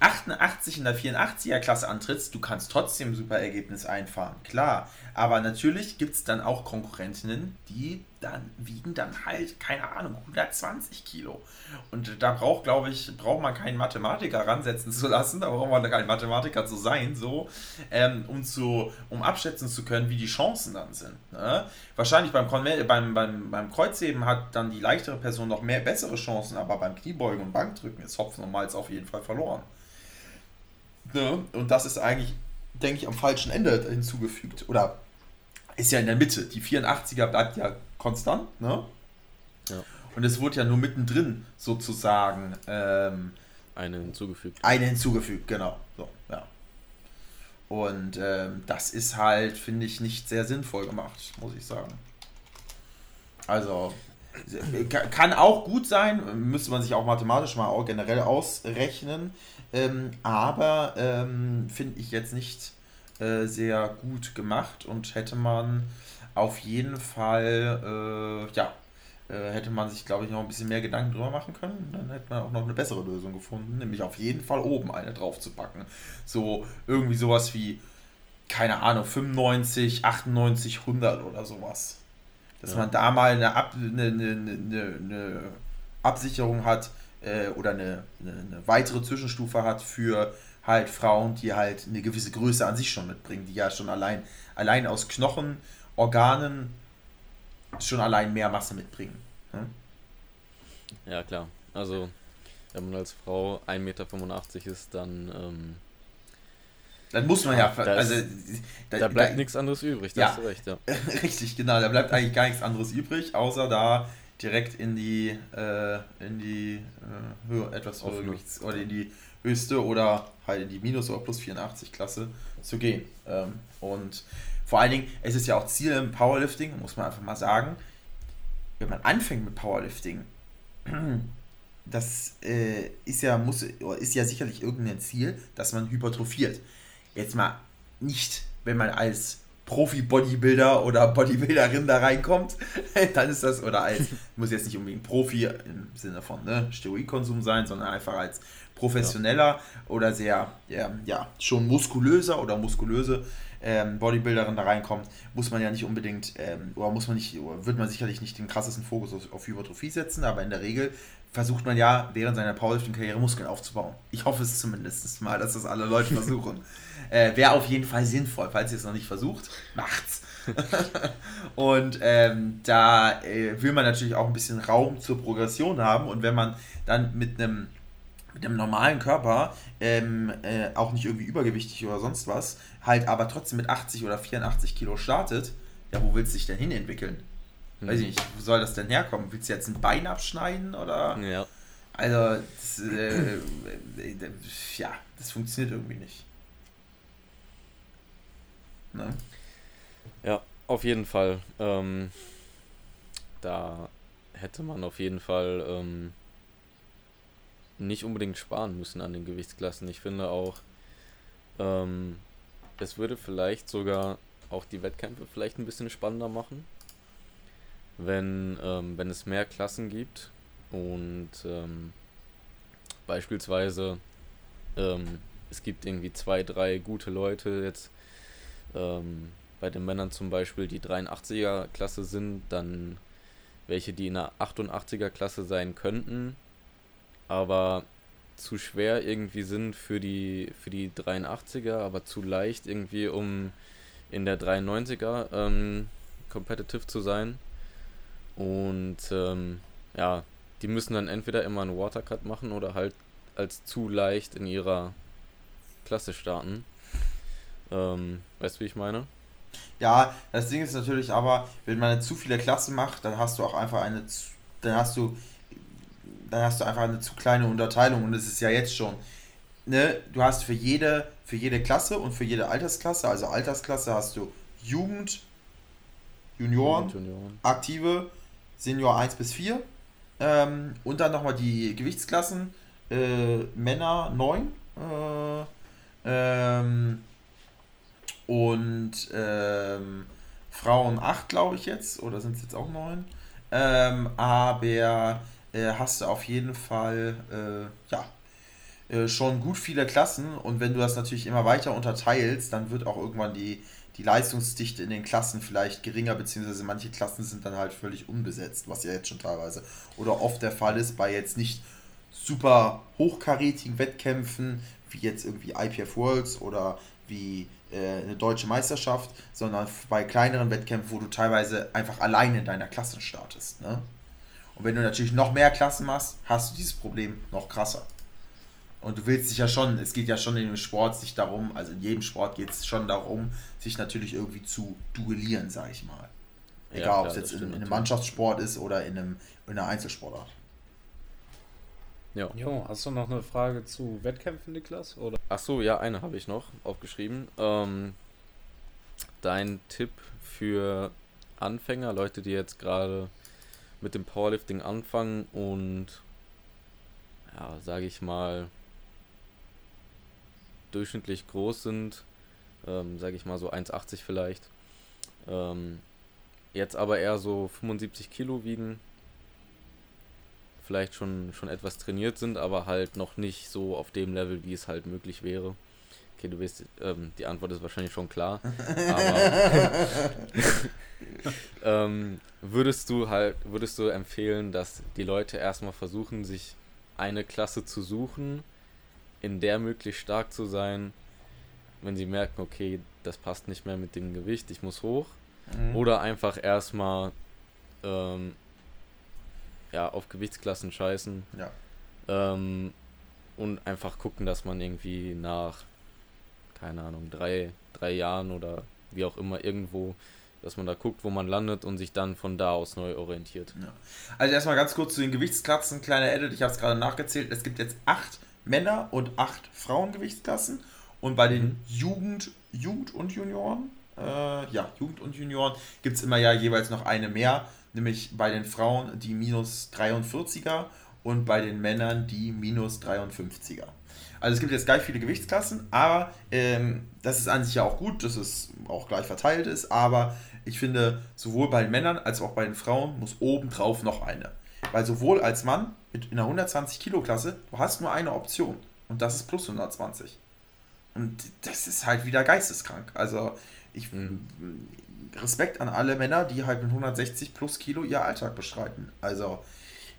88 in der 84er Klasse antrittst, du kannst trotzdem super Ergebnis einfahren, klar. Aber natürlich gibt es dann auch Konkurrentinnen, die dann wiegen dann halt, keine Ahnung, 120 Kilo. Und da braucht, glaube ich, braucht man keinen Mathematiker ransetzen zu lassen, da braucht man keinen Mathematiker zu sein, so, ähm, um, zu, um abschätzen zu können, wie die Chancen dann sind. Ne? Wahrscheinlich beim, beim, beim, beim Kreuzheben hat dann die leichtere Person noch mehr bessere Chancen, aber beim Kniebeugen und Bankdrücken ist Hopfen und Malz auf jeden Fall verloren. Ne? Und das ist eigentlich, denke ich, am falschen Ende hinzugefügt. Oder ist ja in der Mitte. Die 84er bleibt ja konstant, ne? Ja. Und es wurde ja nur mittendrin sozusagen ähm, eine hinzugefügt. Eine hinzugefügt, genau. So, ja. Und ähm, das ist halt, finde ich, nicht sehr sinnvoll gemacht, muss ich sagen. Also, kann auch gut sein, müsste man sich auch mathematisch mal auch generell ausrechnen, ähm, aber ähm, finde ich jetzt nicht äh, sehr gut gemacht und hätte man auf jeden Fall, äh, ja, äh, hätte man sich, glaube ich, noch ein bisschen mehr Gedanken drüber machen können. Dann hätte man auch noch eine bessere Lösung gefunden, nämlich auf jeden Fall oben eine drauf zu packen. So irgendwie sowas wie, keine Ahnung, 95, 98, 100 oder sowas. Dass ja. man da mal eine, Ab eine, eine, eine, eine Absicherung hat äh, oder eine, eine weitere Zwischenstufe hat für halt Frauen, die halt eine gewisse Größe an sich schon mitbringen, die ja schon allein, allein aus Knochen, Organen schon allein mehr Masse mitbringen. Hm? Ja, klar. Also, wenn man als Frau 1,85 Meter ist, dann. Ähm, dann muss man ja. Da, also, da, da bleibt da, nichts anderes übrig, da ja, hast du recht, ja. Richtig, genau. Da bleibt eigentlich gar nichts anderes übrig, außer da direkt in die, äh, in die äh, Höhe, etwas höhere oder in die höchste oder halt in die Minus- oder Plus 84 Klasse zu gehen. Ähm, und vor allen Dingen, es ist ja auch Ziel im Powerlifting, muss man einfach mal sagen, wenn man anfängt mit Powerlifting, das äh, ist ja muss ist ja sicherlich irgendein Ziel, dass man hypertrophiert. Jetzt mal nicht, wenn man als Profi-Bodybuilder oder Bodybuilderin da reinkommt, dann ist das, oder als, muss jetzt nicht unbedingt Profi im Sinne von ne, Steroidkonsum sein, sondern einfach als professioneller ja. oder sehr, ja, ja, schon muskulöser oder muskulöse ähm, Bodybuilderin da reinkommt, muss man ja nicht unbedingt, ähm, oder muss man nicht, wird man sicherlich nicht den krassesten Fokus auf, auf Hypertrophie setzen, aber in der Regel versucht man ja während seiner Powerlifting-Karriere Muskeln aufzubauen. Ich hoffe es zumindest mal, dass das alle Leute versuchen. äh, Wäre auf jeden Fall sinnvoll, falls ihr es noch nicht versucht, macht's. und ähm, da äh, will man natürlich auch ein bisschen Raum zur Progression haben und wenn man dann mit einem mit einem normalen Körper, ähm, äh, auch nicht irgendwie übergewichtig oder sonst was, halt aber trotzdem mit 80 oder 84 Kilo startet, ja, wo willst du dich denn hin entwickeln? Hm. Weiß ich nicht, wo soll das denn herkommen? Willst du jetzt ein Bein abschneiden oder? Ja. Also, das, äh, äh, ja, das funktioniert irgendwie nicht. Ne? Ja, auf jeden Fall. Ähm, da hätte man auf jeden Fall ähm, nicht unbedingt sparen müssen an den Gewichtsklassen. Ich finde auch, ähm, es würde vielleicht sogar auch die Wettkämpfe vielleicht ein bisschen spannender machen, wenn, ähm, wenn es mehr Klassen gibt und ähm, beispielsweise ähm, es gibt irgendwie zwei, drei gute Leute jetzt ähm, bei den Männern zum Beispiel, die 83er Klasse sind, dann welche, die in der 88er Klasse sein könnten, aber zu schwer irgendwie sind für die, für die 83er, aber zu leicht irgendwie, um in der 93er ähm, competitive zu sein. Und ähm, ja, die müssen dann entweder immer einen Watercut machen oder halt als zu leicht in ihrer Klasse starten. Ähm, weißt du, wie ich meine? Ja, das Ding ist natürlich aber, wenn man zu viele Klassen macht, dann hast du auch einfach eine, dann hast du dann hast du einfach eine zu kleine Unterteilung und es ist ja jetzt schon. Ne, du hast für jede, für jede Klasse und für jede Altersklasse, also Altersklasse hast du Jugend, Junioren, Junioren. Aktive, Senior 1 bis 4 ähm, und dann nochmal die Gewichtsklassen, äh, Männer 9 äh, ähm, und ähm, Frauen 8, glaube ich jetzt, oder sind es jetzt auch 9? Ähm, aber äh, hast du auf jeden Fall äh, ja, äh, schon gut viele Klassen und wenn du das natürlich immer weiter unterteilst, dann wird auch irgendwann die, die Leistungsdichte in den Klassen vielleicht geringer, beziehungsweise manche Klassen sind dann halt völlig unbesetzt, was ja jetzt schon teilweise oder oft der Fall ist bei jetzt nicht super hochkarätigen Wettkämpfen, wie jetzt irgendwie IPF Worlds oder wie äh, eine deutsche Meisterschaft, sondern bei kleineren Wettkämpfen, wo du teilweise einfach alleine in deiner Klasse startest. Ne? Und wenn du natürlich noch mehr Klassen machst, hast du dieses Problem noch krasser. Und du willst dich ja schon, es geht ja schon in dem Sport sich darum, also in jedem Sport geht es schon darum, sich natürlich irgendwie zu duellieren, sag ich mal. Egal, ja, ob es jetzt in, in, einem Mannschaftssport ist oder in, einem, in einer Einzelsportart. Ja. Jo, hast du noch eine Frage zu Wettkämpfen, Niklas? Oder? Ach so, ja, eine habe ich noch aufgeschrieben. Ähm, dein Tipp für Anfänger, Leute, die jetzt gerade mit dem Powerlifting anfangen und ja, sage ich mal, durchschnittlich groß sind, ähm, sage ich mal so 1,80 vielleicht, ähm, jetzt aber eher so 75 Kilo wiegen, vielleicht schon, schon etwas trainiert sind, aber halt noch nicht so auf dem Level, wie es halt möglich wäre. Okay, du weißt, ähm, die Antwort ist wahrscheinlich schon klar. Aber ähm, würdest du halt, würdest du empfehlen, dass die Leute erstmal versuchen, sich eine Klasse zu suchen, in der möglichst stark zu sein, wenn sie merken, okay, das passt nicht mehr mit dem Gewicht, ich muss hoch. Mhm. Oder einfach erstmal ähm, ja, auf Gewichtsklassen scheißen. Ja. Ähm, und einfach gucken, dass man irgendwie nach, keine Ahnung, drei, drei Jahren oder wie auch immer irgendwo, dass man da guckt, wo man landet und sich dann von da aus neu orientiert. Ja. Also erstmal ganz kurz zu den Gewichtsklassen, kleiner Edit, ich habe es gerade nachgezählt, es gibt jetzt acht Männer und acht Frauengewichtsklassen und bei den mhm. Jugend, Jugend und Junioren, äh, ja, Jugend und Junioren gibt es immer ja jeweils noch eine mehr nämlich bei den Frauen die minus 43er und bei den Männern die minus 53er. Also es gibt jetzt gleich viele Gewichtsklassen, aber ähm, das ist an sich ja auch gut, dass es auch gleich verteilt ist, aber ich finde, sowohl bei den Männern als auch bei den Frauen muss obendrauf noch eine. Weil sowohl als Mann in einer 120 Kilo Klasse, du hast nur eine Option und das ist plus 120. Und das ist halt wieder geisteskrank. Also ich, mhm. Respekt an alle Männer, die halt mit 160 plus Kilo ihr Alltag bestreiten. Also,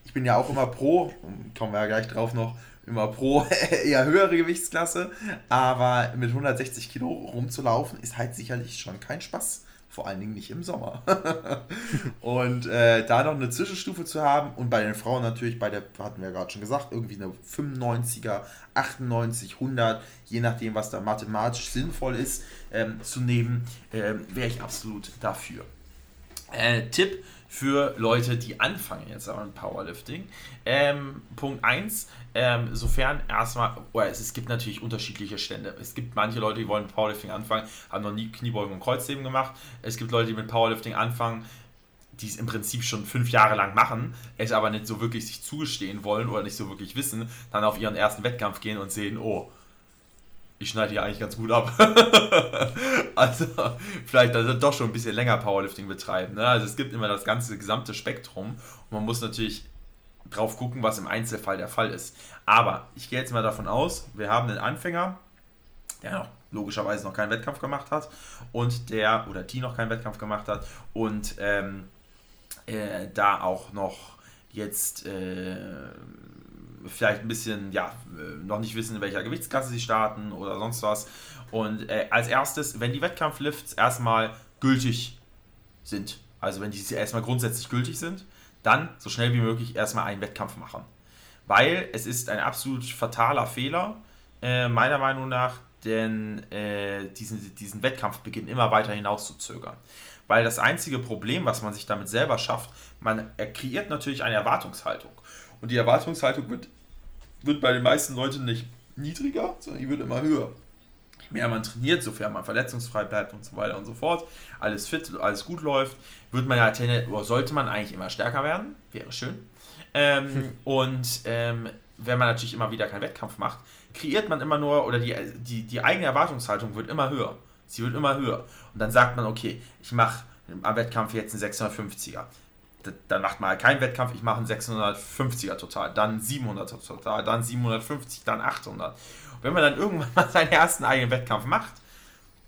ich bin ja auch immer pro, kommen wir ja gleich drauf noch, immer pro eher höhere Gewichtsklasse, aber mit 160 Kilo rumzulaufen ist halt sicherlich schon kein Spaß. Vor allen Dingen nicht im Sommer. und äh, da noch eine Zwischenstufe zu haben und bei den Frauen natürlich bei der, hatten wir ja gerade schon gesagt, irgendwie eine 95er, 98, 100, je nachdem, was da mathematisch sinnvoll ist, ähm, zu nehmen, ähm, wäre ich absolut dafür. Äh, Tipp für Leute, die anfangen jetzt aber mit Powerlifting. Ähm, Punkt 1, ähm, sofern erstmal, oh, es, es, gibt natürlich unterschiedliche Stände. Es gibt manche Leute, die wollen mit Powerlifting anfangen, haben noch nie Kniebeugen und Kreuzheben gemacht. Es gibt Leute, die mit Powerlifting anfangen, die es im Prinzip schon fünf Jahre lang machen, es aber nicht so wirklich sich zugestehen wollen oder nicht so wirklich wissen, dann auf ihren ersten Wettkampf gehen und sehen, oh, ich schneide hier eigentlich ganz gut ab. also vielleicht also doch schon ein bisschen länger Powerlifting betreiben. Ne? Also es gibt immer das ganze gesamte Spektrum und man muss natürlich drauf gucken, was im Einzelfall der Fall ist. Aber ich gehe jetzt mal davon aus, wir haben einen Anfänger, der noch logischerweise noch keinen Wettkampf gemacht hat und der oder die noch keinen Wettkampf gemacht hat und ähm, äh, da auch noch jetzt äh, vielleicht ein bisschen, ja, äh, noch nicht wissen, in welcher Gewichtsklasse sie starten oder sonst was. Und äh, als erstes, wenn die Wettkampflifts erstmal gültig sind, also wenn die erstmal grundsätzlich gültig sind, dann so schnell wie möglich erstmal einen Wettkampf machen. Weil es ist ein absolut fataler Fehler, äh, meiner Meinung nach, denn äh, diesen, diesen Wettkampfbeginn immer weiter hinauszuzögern. Weil das einzige Problem, was man sich damit selber schafft, man kreiert natürlich eine Erwartungshaltung. Und die Erwartungshaltung wird, wird bei den meisten Leuten nicht niedriger, sondern die wird immer höher. Je mehr man trainiert, sofern man verletzungsfrei bleibt und so weiter und so fort, alles fit, alles gut läuft, wird man ja oder sollte man eigentlich immer stärker werden. Wäre schön. Ähm, hm. Und ähm, wenn man natürlich immer wieder keinen Wettkampf macht, kreiert man immer nur, oder die, die, die eigene Erwartungshaltung wird immer höher. Sie wird immer höher. Und dann sagt man, okay, ich mache am Wettkampf jetzt einen 650er dann macht man halt keinen Wettkampf, ich mache einen 650er total, dann 700er total, dann 750, dann 800. Und wenn man dann irgendwann mal seinen ersten eigenen Wettkampf macht,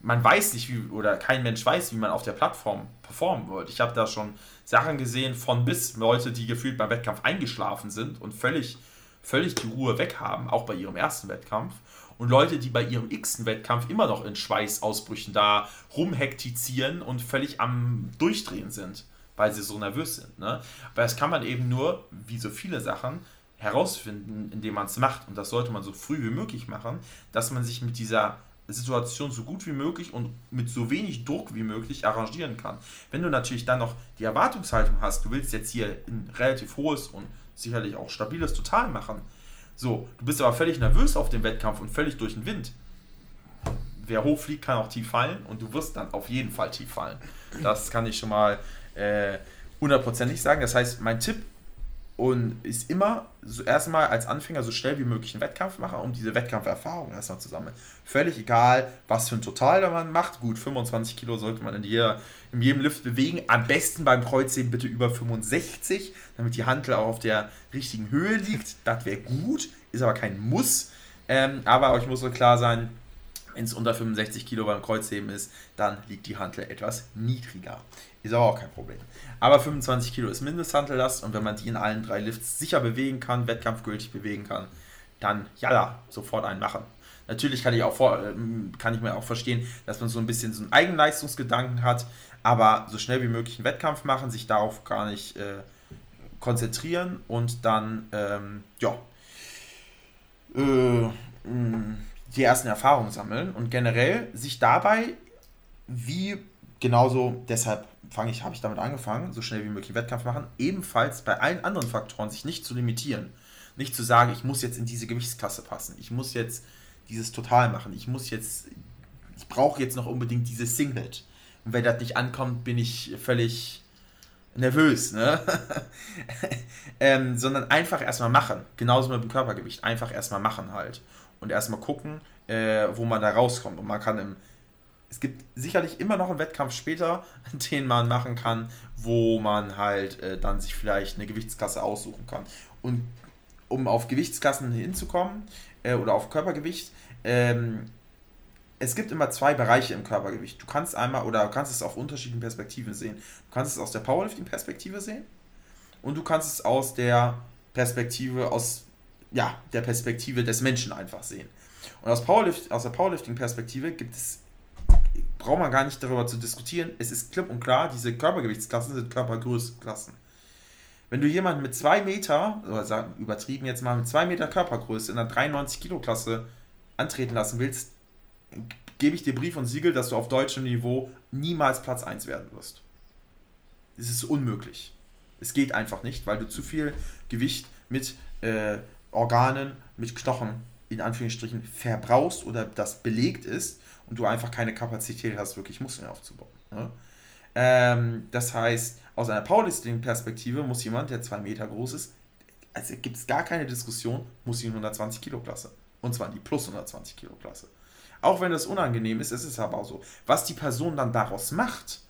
man weiß nicht, wie, oder kein Mensch weiß, wie man auf der Plattform performen wird. Ich habe da schon Sachen gesehen von bis Leute, die gefühlt beim Wettkampf eingeschlafen sind und völlig, völlig die Ruhe weg haben, auch bei ihrem ersten Wettkampf. Und Leute, die bei ihrem x-ten Wettkampf immer noch in Schweißausbrüchen da rumhektizieren und völlig am Durchdrehen sind, weil sie so nervös sind. Ne? Aber das kann man eben nur, wie so viele Sachen, herausfinden, indem man es macht. Und das sollte man so früh wie möglich machen, dass man sich mit dieser Situation so gut wie möglich und mit so wenig Druck wie möglich arrangieren kann. Wenn du natürlich dann noch die Erwartungshaltung hast, du willst jetzt hier ein relativ hohes und sicherlich auch stabiles Total machen, so, du bist aber völlig nervös auf dem Wettkampf und völlig durch den Wind. Wer hoch fliegt, kann auch tief fallen und du wirst dann auf jeden Fall tief fallen. Das kann ich schon mal hundertprozentig äh, sagen. Das heißt, mein Tipp und ist immer so erstmal als Anfänger so schnell wie möglich einen Wettkampf machen, um diese Wettkampferfahrung erstmal zu sammeln. Völlig egal, was für ein Total man macht. Gut, 25 Kilo sollte man in, jeder, in jedem Lift bewegen. Am besten beim Kreuzheben bitte über 65, damit die Hantel auch auf der richtigen Höhe liegt. Das wäre gut, ist aber kein Muss. Ähm, aber euch muss so klar sein, wenn es unter 65 Kilo beim Kreuzheben ist, dann liegt die Hantel etwas niedriger. Ist aber auch kein Problem. Aber 25 Kilo ist Mindesthantelast und wenn man die in allen drei Lifts sicher bewegen kann, wettkampfgültig bewegen kann, dann ja, sofort einen machen. Natürlich kann ich, auch vor, ähm, kann ich mir auch verstehen, dass man so ein bisschen so einen Eigenleistungsgedanken hat, aber so schnell wie möglich einen Wettkampf machen, sich darauf gar nicht äh, konzentrieren und dann, ähm, ja, äh, die ersten Erfahrungen sammeln und generell sich dabei, wie genauso, deshalb fange ich, habe ich damit angefangen, so schnell wie möglich Wettkampf machen, ebenfalls bei allen anderen Faktoren sich nicht zu limitieren. Nicht zu sagen, ich muss jetzt in diese Gewichtsklasse passen, ich muss jetzt dieses Total machen, ich muss jetzt, ich brauche jetzt noch unbedingt dieses Singlet. Und wenn das nicht ankommt, bin ich völlig nervös, ne? ähm, sondern einfach erstmal machen. Genauso mit dem Körpergewicht. Einfach erstmal machen halt und erstmal gucken, äh, wo man da rauskommt. Und man kann im. Es gibt sicherlich immer noch einen Wettkampf später, den man machen kann, wo man halt äh, dann sich vielleicht eine Gewichtsklasse aussuchen kann. Und um auf Gewichtsklassen hinzukommen äh, oder auf Körpergewicht, ähm, es gibt immer zwei Bereiche im Körpergewicht. Du kannst einmal oder kannst es auf unterschiedlichen Perspektiven sehen. Du kannst es aus der Powerlifting-Perspektive sehen und du kannst es aus der Perspektive aus ja, der Perspektive des Menschen einfach sehen. Und aus, Powerlift, aus der Powerlifting-Perspektive gibt es, braucht man gar nicht darüber zu diskutieren, es ist klipp und klar, diese Körpergewichtsklassen sind Körpergrößenklassen. Wenn du jemanden mit 2 Meter, oder sagen, übertrieben jetzt mal, mit 2 Meter Körpergröße in der 93 Kilo Klasse antreten lassen willst, gebe ich dir Brief und Siegel, dass du auf deutschem Niveau niemals Platz 1 werden wirst. Es ist unmöglich. Es geht einfach nicht, weil du zu viel Gewicht mit äh, Organen mit Knochen in Anführungsstrichen verbrauchst oder das belegt ist und du einfach keine Kapazität hast, wirklich Muskeln aufzubauen. Ne? Ähm, das heißt, aus einer Powerlifting-Perspektive muss jemand, der zwei Meter groß ist, also gibt es gar keine Diskussion, muss in 120 Kilo Klasse. Und zwar die plus 120 Kilo Klasse. Auch wenn das unangenehm ist, ist es aber auch so. Was die Person dann daraus macht,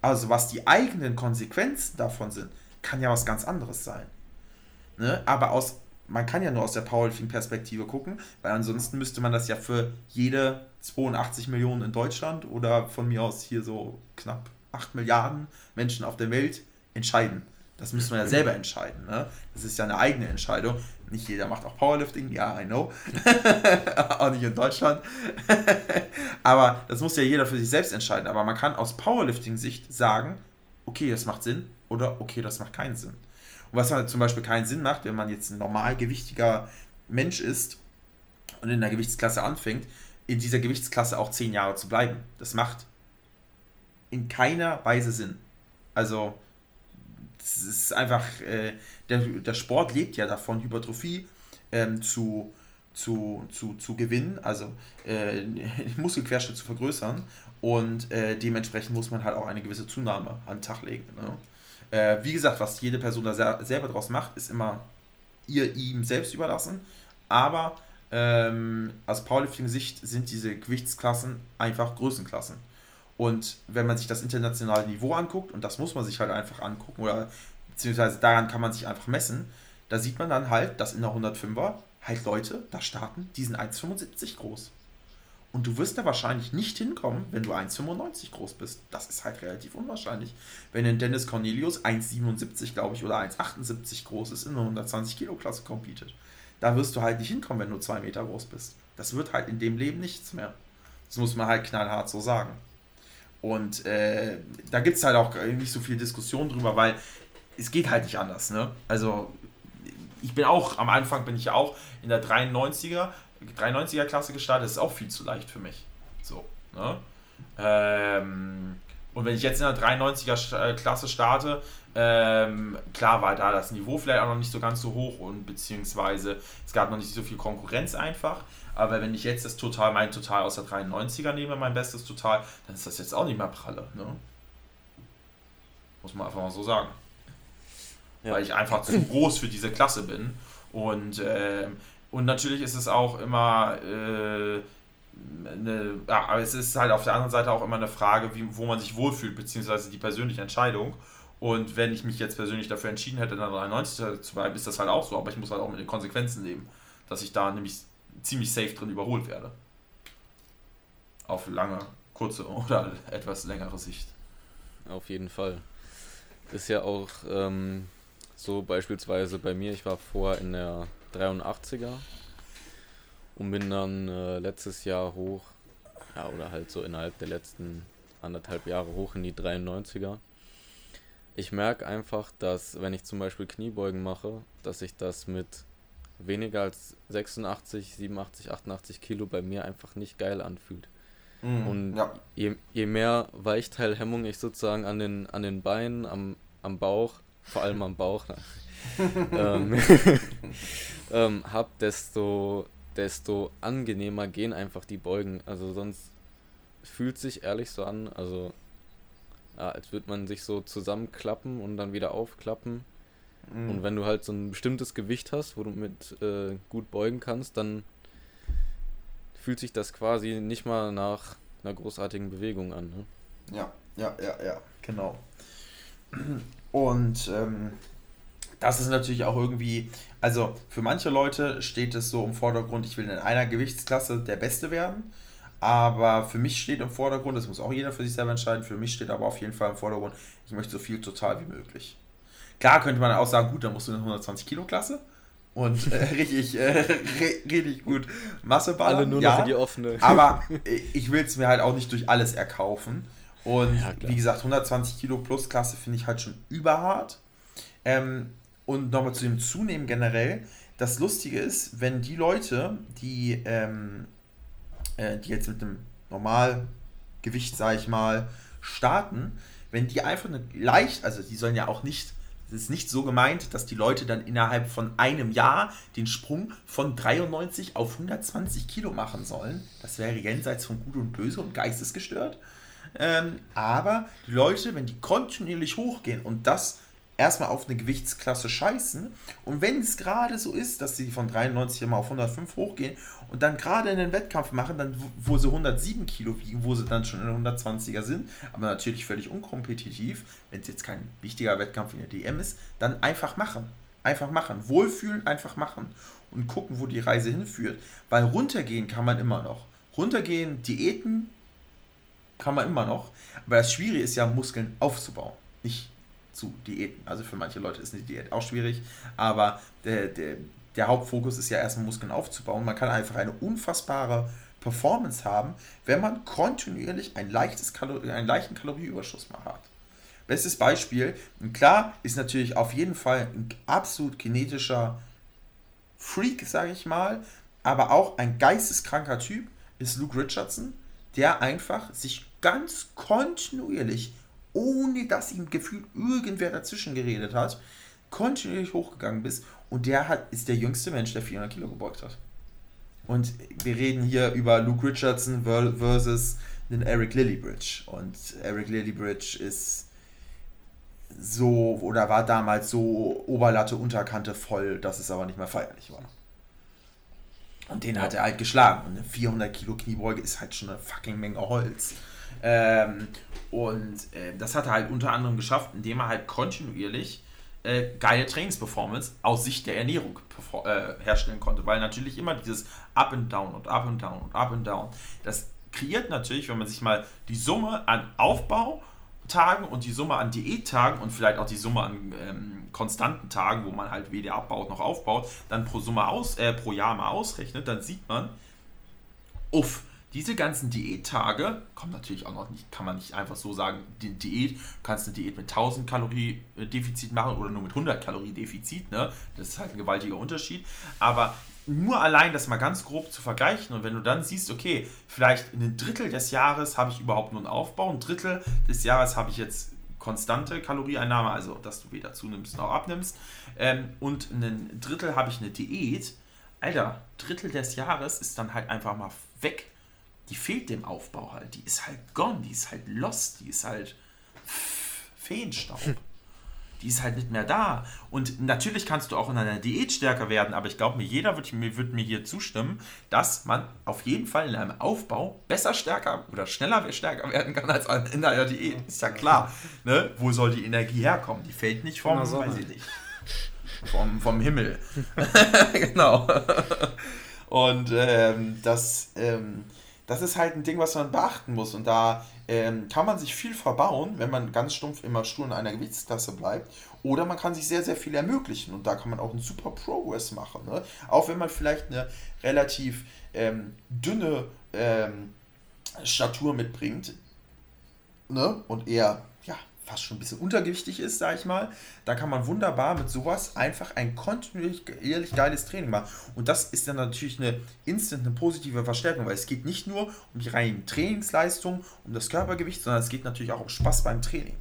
also was die eigenen Konsequenzen davon sind, kann ja was ganz anderes sein. Ne? Aber aus man kann ja nur aus der Powerlifting-Perspektive gucken, weil ansonsten müsste man das ja für jede 82 Millionen in Deutschland oder von mir aus hier so knapp 8 Milliarden Menschen auf der Welt entscheiden. Das müssen wir ja selber entscheiden. Ne? Das ist ja eine eigene Entscheidung. Nicht jeder macht auch Powerlifting, ja, I know. auch nicht in Deutschland. Aber das muss ja jeder für sich selbst entscheiden. Aber man kann aus Powerlifting-Sicht sagen, okay, das macht Sinn oder okay, das macht keinen Sinn. Was halt zum Beispiel keinen Sinn macht, wenn man jetzt ein normalgewichtiger Mensch ist und in der Gewichtsklasse anfängt, in dieser Gewichtsklasse auch zehn Jahre zu bleiben. Das macht in keiner Weise Sinn. Also, es ist einfach, äh, der, der Sport lebt ja davon, Hypertrophie ähm, zu, zu, zu, zu gewinnen, also äh, Muskelquerschnitt zu vergrößern und äh, dementsprechend muss man halt auch eine gewisse Zunahme an den Tag legen. Ne? Äh, wie gesagt, was jede Person da selber draus macht, ist immer ihr ihm selbst überlassen. Aber ähm, aus Powerlifting-Sicht sind diese Gewichtsklassen einfach Größenklassen. Und wenn man sich das internationale Niveau anguckt, und das muss man sich halt einfach angucken, oder beziehungsweise daran kann man sich einfach messen, da sieht man dann halt, dass in der 105er halt Leute da starten, die sind 1,75 groß. Und du wirst da wahrscheinlich nicht hinkommen, wenn du 1,95 groß bist. Das ist halt relativ unwahrscheinlich. Wenn ein Dennis Cornelius 1,77, glaube ich, oder 1,78 groß ist, in der 120 Kilo Klasse competet. Da wirst du halt nicht hinkommen, wenn du 2 Meter groß bist. Das wird halt in dem Leben nichts mehr. Das muss man halt knallhart so sagen. Und äh, da gibt es halt auch nicht so viel Diskussion drüber, weil es geht halt nicht anders. Ne? Also ich bin auch, am Anfang bin ich ja auch in der 93er, 93er Klasse gestartet, ist auch viel zu leicht für mich. So, ne? Ähm, und wenn ich jetzt in der 93er äh, Klasse starte, ähm, klar war da das Niveau vielleicht auch noch nicht so ganz so hoch und beziehungsweise es gab noch nicht so viel Konkurrenz einfach. Aber wenn ich jetzt das Total, mein Total aus der 93er nehme, mein bestes Total, dann ist das jetzt auch nicht mehr pralle. Ne? Muss man einfach mal so sagen. Ja. Weil ich einfach zu groß für diese Klasse bin. Und, äh, und natürlich ist es auch immer. Äh, eine, ja, aber es ist halt auf der anderen Seite auch immer eine Frage, wie, wo man sich wohlfühlt, beziehungsweise die persönliche Entscheidung. Und wenn ich mich jetzt persönlich dafür entschieden hätte, in der 93 zu bleiben, ist das halt auch so. Aber ich muss halt auch mit den Konsequenzen leben, dass ich da nämlich ziemlich safe drin überholt werde. Auf lange, kurze oder etwas längere Sicht. Auf jeden Fall. Ist ja auch ähm, so beispielsweise bei mir, ich war vorher in der 83er und bin dann äh, letztes Jahr hoch, ja, oder halt so innerhalb der letzten anderthalb Jahre hoch in die 93er. Ich merke einfach, dass wenn ich zum Beispiel Kniebeugen mache, dass ich das mit weniger als 86, 87, 88 Kilo bei mir einfach nicht geil anfühlt. Mm, und ja. je, je mehr Weichteilhemmung ich sozusagen an den, an den Beinen, am, am Bauch, vor allem am Bauch, ähm, ähm, habe, desto, desto angenehmer gehen einfach die Beugen. Also sonst fühlt sich ehrlich so an, also ja, als würde man sich so zusammenklappen und dann wieder aufklappen. Mhm. Und wenn du halt so ein bestimmtes Gewicht hast, wo du mit äh, gut beugen kannst, dann fühlt sich das quasi nicht mal nach einer großartigen Bewegung an. Ne? Ja, ja, ja, ja, genau. Und ähm, das ist natürlich auch irgendwie, also für manche Leute steht es so im Vordergrund, ich will in einer Gewichtsklasse der Beste werden. Aber für mich steht im Vordergrund, das muss auch jeder für sich selber entscheiden, für mich steht aber auf jeden Fall im Vordergrund, ich möchte so viel total wie möglich. Klar könnte man auch sagen, gut, dann musst du eine 120 Kilo Klasse und äh, richtig, äh, richtig gut Masse ballern. Alle nur ja, noch in die offene. aber ich will es mir halt auch nicht durch alles erkaufen. Und ja, wie gesagt, 120 Kilo plus Klasse finde ich halt schon überhart. Ähm, und nochmal zu dem Zunehmen generell. Das Lustige ist, wenn die Leute, die, ähm, äh, die jetzt mit einem Normalgewicht, sage ich mal, starten, wenn die einfach eine leicht, also die sollen ja auch nicht es ist nicht so gemeint, dass die Leute dann innerhalb von einem Jahr den Sprung von 93 auf 120 Kilo machen sollen. Das wäre jenseits von Gut und Böse und geistesgestört. Ähm, aber die Leute, wenn die kontinuierlich hochgehen und das erstmal auf eine Gewichtsklasse scheißen. Und wenn es gerade so ist, dass sie von 93 mal auf 105 hochgehen und dann gerade in den Wettkampf machen, dann wo sie 107 Kilo wiegen, wo sie dann schon in 120er sind, aber natürlich völlig unkompetitiv, wenn es jetzt kein wichtiger Wettkampf in der DM ist, dann einfach machen. Einfach machen. Wohlfühlen, einfach machen. Und gucken, wo die Reise hinführt. Weil runtergehen kann man immer noch. Runtergehen, Diäten kann man immer noch. Aber das Schwierige ist ja, Muskeln aufzubauen. Nicht zu Diäten. Also für manche Leute ist eine Diät auch schwierig, aber der, der, der Hauptfokus ist ja erstmal Muskeln aufzubauen. Man kann einfach eine unfassbare Performance haben, wenn man kontinuierlich ein leichtes einen leichten Kalorieüberschuss mal hat. Bestes Beispiel, klar, ist natürlich auf jeden Fall ein absolut genetischer Freak, sage ich mal, aber auch ein geisteskranker Typ ist Luke Richardson, der einfach sich ganz kontinuierlich ohne dass ihm gefühlt irgendwer dazwischen geredet hat, kontinuierlich hochgegangen bist und der hat, ist der jüngste Mensch, der 400 Kilo gebeugt hat. Und wir reden hier über Luke Richardson versus den Eric Lillybridge. Und Eric Lillybridge ist so oder war damals so Oberlatte, Unterkante voll, dass es aber nicht mehr feierlich war. Und den hat er halt geschlagen. Und eine 400 Kilo Kniebeuge ist halt schon eine fucking Menge Holz. Ähm, und äh, das hat er halt unter anderem geschafft, indem er halt kontinuierlich äh, geile Trainingsperformance aus Sicht der Ernährung äh, herstellen konnte. Weil natürlich immer dieses Up and Down und Up and Down und Up and Down, das kreiert natürlich, wenn man sich mal die Summe an Aufbautagen und die Summe an Diättagen und vielleicht auch die Summe an ähm, konstanten Tagen, wo man halt weder abbaut noch aufbaut, dann pro Summe aus, äh, pro Jahr mal ausrechnet, dann sieht man, uff, diese ganzen Diättage kommen natürlich auch noch nicht, kann man nicht einfach so sagen, die Diät, kannst eine Diät mit 1000 Kalorien Defizit machen oder nur mit 100 Kalorien Defizit, ne? Das ist halt ein gewaltiger Unterschied, aber nur allein das mal ganz grob zu vergleichen und wenn du dann siehst, okay, vielleicht ein Drittel des Jahres habe ich überhaupt nur einen Aufbau, ein Drittel des Jahres habe ich jetzt konstante Kalorieeinnahme, also dass du weder zunimmst noch abnimmst ähm, und ein Drittel habe ich eine Diät, Alter, Drittel des Jahres ist dann halt einfach mal weg die fehlt dem Aufbau halt. Die ist halt gone, die ist halt lost, die ist halt Feenstaub. Die ist halt nicht mehr da. Und natürlich kannst du auch in einer Diät stärker werden, aber ich glaube mir, jeder wird mir, wird mir hier zustimmen, dass man auf jeden Fall in einem Aufbau besser stärker oder schneller stärker werden kann als in einer Diät. Ist ja klar. Ne? Wo soll die Energie herkommen? Die fällt nicht vom, weiß ich nicht, vom, vom Himmel. genau. Und ähm, das. Ähm, das ist halt ein Ding, was man beachten muss. Und da ähm, kann man sich viel verbauen, wenn man ganz stumpf immer stur in einer Gewichtsklasse bleibt. Oder man kann sich sehr, sehr viel ermöglichen. Und da kann man auch einen super Progress machen. Ne? Auch wenn man vielleicht eine relativ ähm, dünne ähm, Statur mitbringt ne? und eher fast schon ein bisschen untergewichtig ist, sag ich mal, da kann man wunderbar mit sowas einfach ein kontinuierlich geiles Training machen. Und das ist dann natürlich eine instant, eine positive Verstärkung, weil es geht nicht nur um die reinen Trainingsleistungen, um das Körpergewicht, sondern es geht natürlich auch um Spaß beim Training.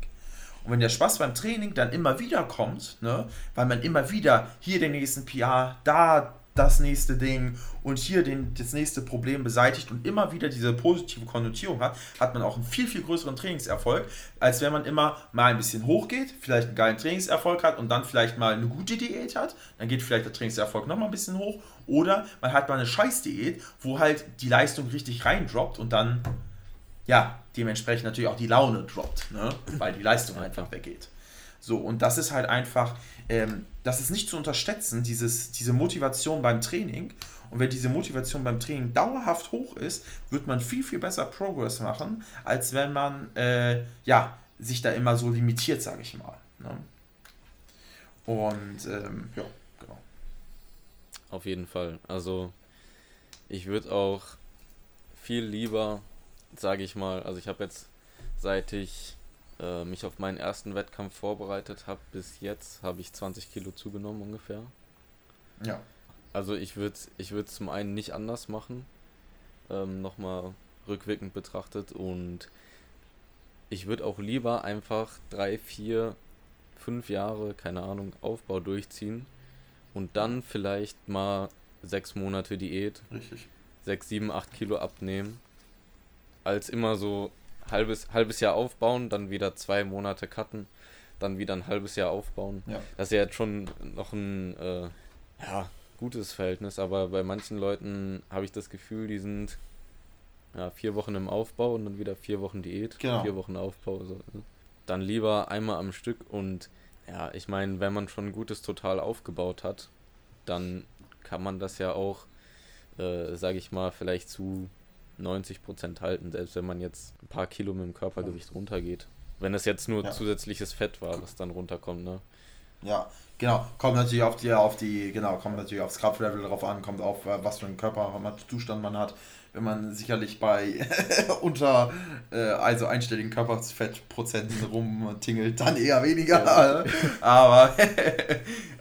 Und wenn der Spaß beim Training dann immer wieder kommt, ne, weil man immer wieder hier den nächsten PR, da das nächste Ding und hier den, das nächste Problem beseitigt und immer wieder diese positive Konnotierung hat, hat man auch einen viel, viel größeren Trainingserfolg, als wenn man immer mal ein bisschen hochgeht, vielleicht einen geilen Trainingserfolg hat und dann vielleicht mal eine gute Diät hat, dann geht vielleicht der Trainingserfolg nochmal ein bisschen hoch oder man hat mal eine Scheißdiät, wo halt die Leistung richtig reindroppt und dann, ja, dementsprechend natürlich auch die Laune droppt, ne? weil die Leistung einfach weggeht. So, und das ist halt einfach, ähm, das ist nicht zu unterschätzen, dieses, diese Motivation beim Training. Und wenn diese Motivation beim Training dauerhaft hoch ist, wird man viel, viel besser Progress machen, als wenn man äh, ja, sich da immer so limitiert, sage ich mal. Ne? Und ähm, ja, genau. Auf jeden Fall. Also ich würde auch viel lieber, sage ich mal, also ich habe jetzt, seit ich äh, mich auf meinen ersten Wettkampf vorbereitet habe, bis jetzt habe ich 20 Kilo zugenommen ungefähr. Ja. Also ich würde ich würd zum einen nicht anders machen, ähm, nochmal rückwirkend betrachtet und ich würde auch lieber einfach drei, vier, fünf Jahre, keine Ahnung, Aufbau durchziehen und dann vielleicht mal sechs Monate Diät. Richtig. Sechs, sieben, acht Kilo abnehmen. Als immer so halbes, halbes Jahr aufbauen, dann wieder zwei Monate cutten, dann wieder ein halbes Jahr aufbauen. Ja. Das ist ja jetzt schon noch ein äh, ja, gutes Verhältnis, aber bei manchen Leuten habe ich das Gefühl, die sind ja, vier Wochen im Aufbau und dann wieder vier Wochen Diät, genau. vier Wochen Aufbau. So. Ne? Dann lieber einmal am Stück und ja, ich meine, wenn man schon ein gutes Total aufgebaut hat, dann kann man das ja auch, äh, sage ich mal, vielleicht zu 90 Prozent halten, selbst wenn man jetzt ein paar Kilo mit dem Körpergewicht runtergeht. Wenn es jetzt nur ja. zusätzliches Fett war, was dann runterkommt, ne? Ja, genau. Kommt natürlich auf die, auf die, genau, kommt natürlich aufs Kraftlevel drauf an, kommt auf, was für einen Körperzustand man hat wenn man sicherlich bei unter äh, also einstelligen Körperfettprozenten rumtingelt, dann eher weniger. Ja. aber,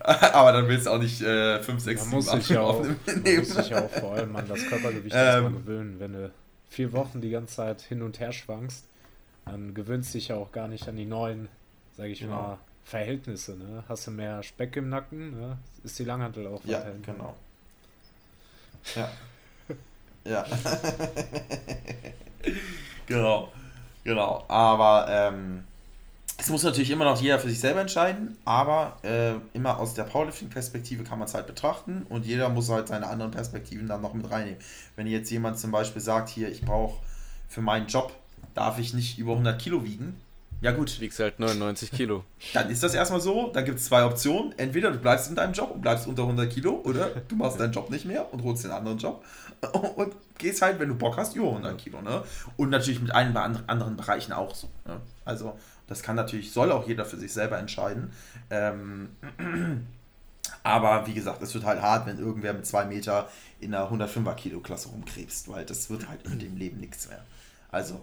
aber dann willst du auch nicht äh, 5, 6, man 7, 8 sich auch, nehmen. Man muss sich ja auch vor allem an das Körpergewicht ähm, gewöhnen. Wenn du vier Wochen die ganze Zeit hin und her schwankst, dann gewöhnst du dich ja auch gar nicht an die neuen, sage ich genau. mal, Verhältnisse. Ne? Hast du mehr Speck im Nacken, ne? ist die Langhantel auch Ja, genau. Ja. Ja. genau. Genau. Aber ähm, es muss natürlich immer noch jeder für sich selber entscheiden, aber äh, immer aus der Powerlifting-Perspektive kann man es halt betrachten und jeder muss halt seine anderen Perspektiven dann noch mit reinnehmen. Wenn jetzt jemand zum Beispiel sagt, hier, ich brauche für meinen Job, darf ich nicht über 100 Kilo wiegen, Ja, gut. Wiegst halt 99 Kilo. Dann ist das erstmal so. Dann gibt es zwei Optionen. Entweder du bleibst in deinem Job und bleibst unter 100 Kilo oder du machst deinen Job nicht mehr und holst den anderen Job und gehst halt, wenn du Bock hast, über 100 Kilo. Ne? Und natürlich mit allen anderen Bereichen auch so. Ne? Also, das kann natürlich, soll auch jeder für sich selber entscheiden. Ähm, aber wie gesagt, es wird halt hart, wenn irgendwer mit zwei Meter in einer 105er Kilo Klasse rumkrebst, weil das wird halt in dem Leben nichts mehr. Also,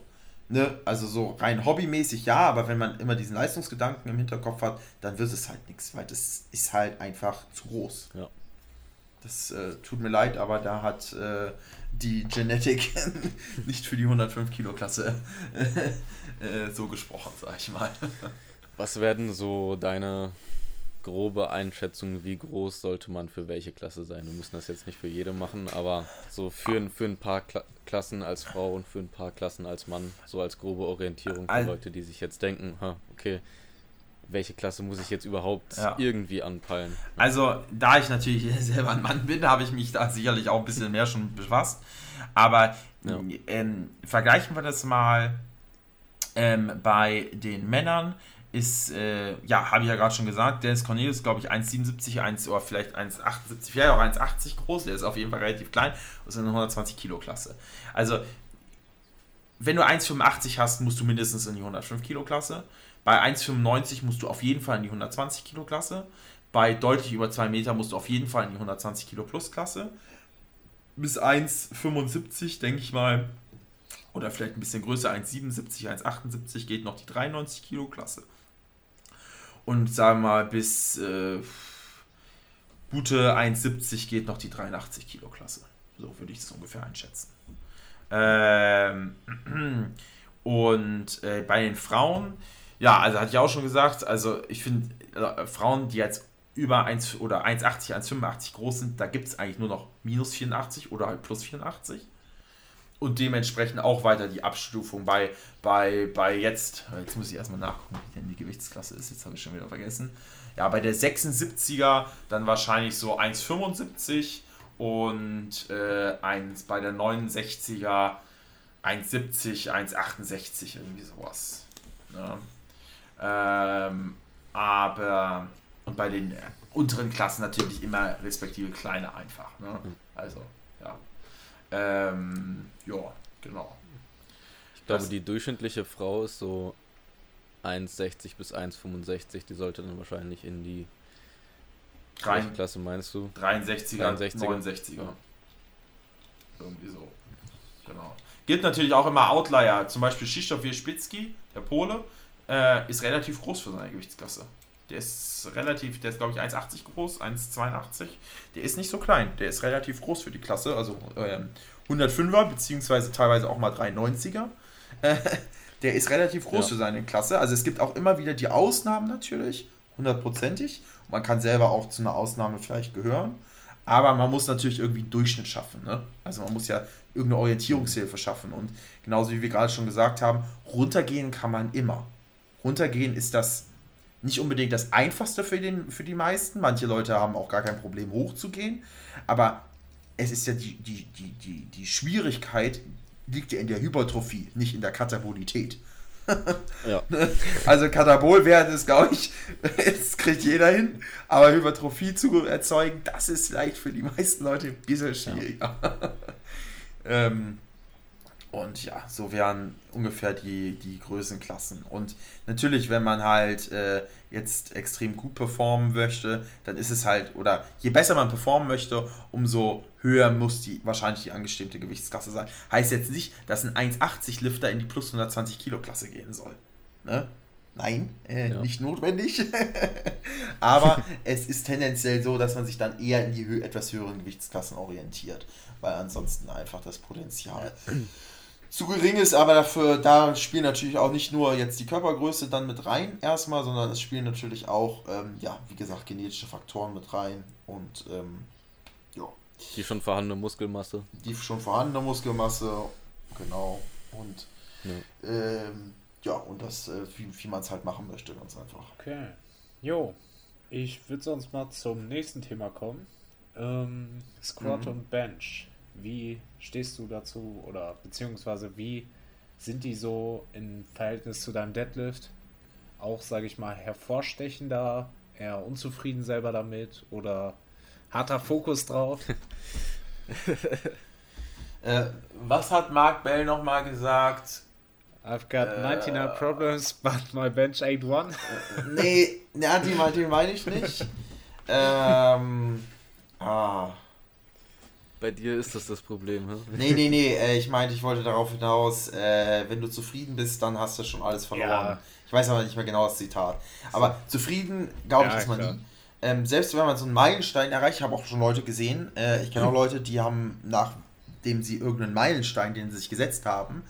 ne, also so rein hobbymäßig ja, aber wenn man immer diesen Leistungsgedanken im Hinterkopf hat, dann wird es halt nichts, weil das ist halt einfach zu groß. Ja. Das äh, tut mir leid, aber da hat äh, die Genetik nicht für die 105 Kilo Klasse äh, so gesprochen, sag ich mal. Was werden so deine grobe Einschätzung, wie groß sollte man für welche Klasse sein? Wir müssen das jetzt nicht für jede machen, aber so für, für ein paar Kla Klassen als Frau und für ein paar Klassen als Mann, so als grobe Orientierung für Leute, die sich jetzt denken, okay, welche Klasse muss ich jetzt überhaupt ja. irgendwie anpeilen? Also, da ich natürlich selber ein Mann bin, habe ich mich da sicherlich auch ein bisschen mehr schon befasst. Aber ja. ähm, vergleichen wir das mal ähm, bei den Männern ist, äh, ja, habe ich ja gerade schon gesagt, Dennis Cornelius, glaube ich, 1,77, 1 oder vielleicht 1,78, vielleicht auch 1,80 groß. Der ist auf jeden Fall relativ klein und ist in der 120 Kilo Klasse. Also, wenn du 1,85 hast, musst du mindestens in die 105 Kilo Klasse. Bei 1,95 musst du auf jeden Fall in die 120 Kilo Klasse. Bei deutlich über 2 Meter musst du auf jeden Fall in die 120 Kilo Plus Klasse. Bis 1,75, denke ich mal, oder vielleicht ein bisschen größer, 1,77, 1,78 geht noch die 93 Kilo Klasse und sagen wir mal bis äh, gute 1,70 geht noch die 83 Kilo Klasse. So würde ich es ungefähr einschätzen. Ähm, und äh, bei den Frauen, ja, also hatte ich auch schon gesagt, also ich finde äh, Frauen, die jetzt über 1 oder 1,80, 1,85 groß sind, da gibt es eigentlich nur noch minus 84 oder halt plus 84 und dementsprechend auch weiter die Abstufung bei, bei, bei jetzt, jetzt muss ich erstmal nachgucken, wie denn die Gewichtsklasse ist, jetzt habe ich schon wieder vergessen. Ja, bei der 76er dann wahrscheinlich so 1,75 und äh, eins, bei der 69er 1,70, 1,68, irgendwie sowas. Ne? Ähm, aber und bei den unteren Klassen natürlich immer respektive kleine einfach. Ne? Mhm. Also, ja. Ähm, ja, genau. Ich glaube, das, die durchschnittliche Frau ist so 1,60 bis 1,65. Die sollte dann wahrscheinlich in die Klasse, meinst du? 63er, 63er. 69er. Ja. Irgendwie so. Genau. Gibt natürlich auch immer Outlier. Zum Beispiel Krzysztof Wierzbicki, der Pole, äh, ist relativ groß für seine Gewichtsklasse. Der ist relativ, der ist glaube ich 1,80 groß, 1,82. Der ist nicht so klein, der ist relativ groß für die Klasse, also ähm, 105er, beziehungsweise teilweise auch mal 390er. Äh, der ist relativ groß ja. für seine Klasse. Also es gibt auch immer wieder die Ausnahmen natürlich, hundertprozentig. Man kann selber auch zu einer Ausnahme vielleicht gehören. Aber man muss natürlich irgendwie einen Durchschnitt schaffen. Ne? Also man muss ja irgendeine Orientierungshilfe schaffen. Und genauso wie wir gerade schon gesagt haben, runtergehen kann man immer. Runtergehen ist das nicht unbedingt das Einfachste für, den, für die meisten. Manche Leute haben auch gar kein Problem, hochzugehen. Aber es ist ja die, die, die, die, die Schwierigkeit liegt ja in der Hypertrophie, nicht in der Katabolität. ja. Also Katabolwert ist, glaube ich, das kriegt jeder hin, aber Hypertrophie zu erzeugen, das ist vielleicht für die meisten Leute ein bisschen schwieriger. Ja. ähm, und ja, so wären ungefähr die, die Größenklassen. Und natürlich, wenn man halt äh, jetzt extrem gut performen möchte, dann ist es halt, oder je besser man performen möchte, umso höher muss die wahrscheinlich die angestrebte Gewichtsklasse sein. Heißt jetzt nicht, dass ein 1,80 Lifter in die plus 120 Kilo Klasse gehen soll. Ne? Nein, äh, ja. nicht notwendig. Aber es ist tendenziell so, dass man sich dann eher in die etwas höheren Gewichtsklassen orientiert, weil ansonsten einfach das Potenzial zu gering ist, aber dafür, da spielen natürlich auch nicht nur jetzt die Körpergröße dann mit rein erstmal, sondern es spielen natürlich auch, ähm, ja, wie gesagt, genetische Faktoren mit rein und ähm, ja. Die schon vorhandene Muskelmasse. Die schon vorhandene Muskelmasse, genau. Und ja, ähm, ja und das, äh, wie, wie man es halt machen möchte, ganz einfach. Okay. Jo, ich würde sonst mal zum nächsten Thema kommen. Ähm, Squat mhm. und Bench. Wie stehst du dazu oder beziehungsweise wie sind die so im Verhältnis zu deinem Deadlift? auch, sage ich mal, hervorstechender, eher unzufrieden selber damit oder harter Fokus drauf? äh, was hat Mark Bell nochmal gesagt? I've got äh, 99 problems, but my bench ain't one. nee, ja, die, die meine ich nicht. ähm, ah. Bei dir ist das das Problem, hm? Nee, nee, nee, äh, ich meinte, ich wollte darauf hinaus, äh, wenn du zufrieden bist, dann hast du schon alles verloren. Ja. Ich weiß aber nicht mehr genau das Zitat. Aber zufrieden, glaube ich, ja, ist man klar. nie. Ähm, selbst wenn man so einen Meilenstein erreicht, ich habe auch schon Leute gesehen, äh, ich kenne auch Leute, die haben, nachdem sie irgendeinen Meilenstein, den sie sich gesetzt haben,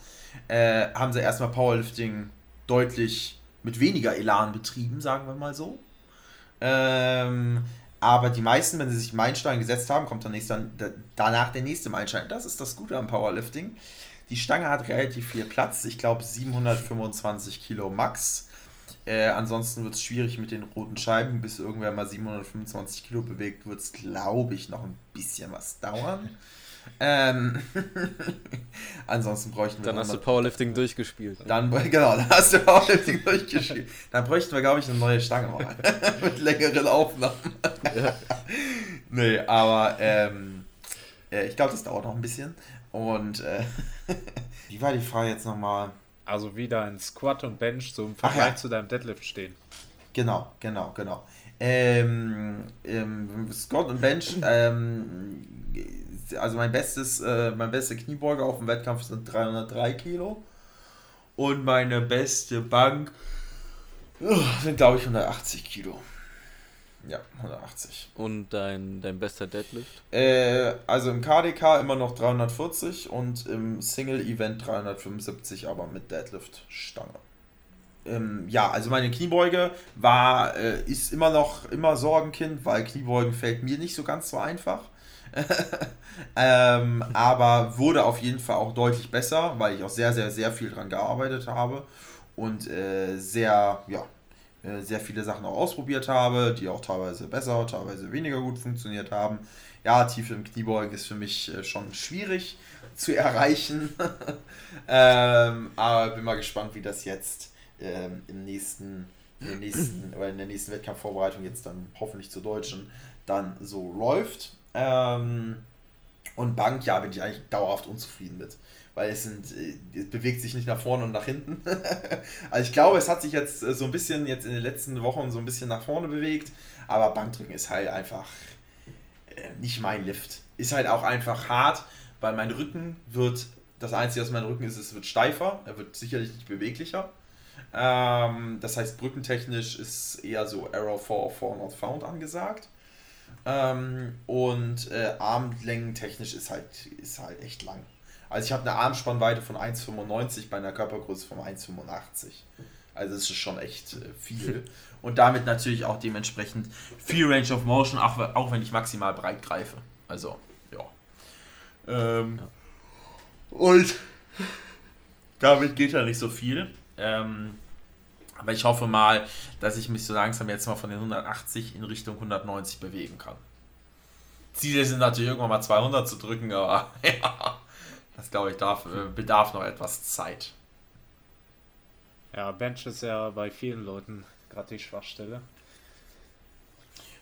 äh, haben sie erstmal Powerlifting deutlich mit weniger Elan betrieben, sagen wir mal so. Ähm, aber die meisten, wenn sie sich Meilenstein gesetzt haben, kommt dann nächste, danach der nächste Meilenstein. Das ist das Gute am Powerlifting. Die Stange hat relativ viel Platz. Ich glaube 725 Kilo max. Äh, ansonsten wird es schwierig mit den roten Scheiben. Bis irgendwer mal 725 Kilo bewegt, wird es, glaube ich, noch ein bisschen was dauern. Ähm, ansonsten bräuchten wir. Dann hast du Powerlifting durchgespielt. Dann, genau, dann hast du Powerlifting durchgespielt. Dann bräuchten wir, glaube ich, eine neue Stange mal. Mit längeren Aufnahmen. ja. Nee, aber ähm, äh, ich glaube, das dauert noch ein bisschen. Und äh, wie war die Frage jetzt nochmal? Also wie dein Squat und Bench so im Vergleich ja. zu deinem Deadlift stehen. Genau, genau, genau. Ähm, ähm, Squat und Bench ähm, also mein bestes, äh, mein beste Kniebeuge auf dem Wettkampf sind 303 Kilo. Und meine beste Bank uh, sind, glaube ich, 180 Kilo. Ja, 180. Und dein, dein bester Deadlift? Äh, also im KDK immer noch 340 und im Single-Event 375, aber mit Deadlift-Stange. Ähm, ja, also meine Kniebeuge war, äh, ist immer noch immer Sorgenkind, weil Kniebeugen fällt mir nicht so ganz so einfach. ähm, aber wurde auf jeden Fall auch deutlich besser, weil ich auch sehr, sehr, sehr viel dran gearbeitet habe und äh, sehr, ja, äh, sehr viele Sachen auch ausprobiert habe, die auch teilweise besser, teilweise weniger gut funktioniert haben. Ja, Tiefe im Kniebeugen ist für mich äh, schon schwierig zu erreichen. ähm, aber bin mal gespannt, wie das jetzt ähm, im nächsten, der nächsten, oder in der nächsten Wettkampfvorbereitung jetzt dann hoffentlich zu Deutschen dann so läuft. Ähm, und Bank, ja, bin ich eigentlich dauerhaft unzufrieden mit. Weil es, sind, äh, es bewegt sich nicht nach vorne und nach hinten. also ich glaube, es hat sich jetzt äh, so ein bisschen jetzt in den letzten Wochen so ein bisschen nach vorne bewegt. Aber Bankdrücken ist halt einfach äh, nicht mein Lift. Ist halt auch einfach hart, weil mein Rücken wird, das Einzige, was mein Rücken ist, es wird steifer. Er wird sicherlich nicht beweglicher. Ähm, das heißt, brückentechnisch ist eher so Arrow 4 4 not found angesagt. Ähm, und äh, armlängentechnisch ist halt, ist halt echt lang. Also ich habe eine Armspannweite von 1,95 bei einer Körpergröße von 1,85. Also es ist schon echt äh, viel. Und damit natürlich auch dementsprechend viel Range of Motion, auch, auch wenn ich maximal breit greife. Also, ja. Ähm, und damit geht ja nicht so viel. Ähm, aber ich hoffe mal, dass ich mich so langsam jetzt mal von den 180 in Richtung 190 bewegen kann. Ziele sind natürlich irgendwann mal 200 zu drücken, aber ja, das glaube ich darf, äh, bedarf noch etwas Zeit. Ja, Bench ist ja bei vielen Leuten gerade die Schwachstelle.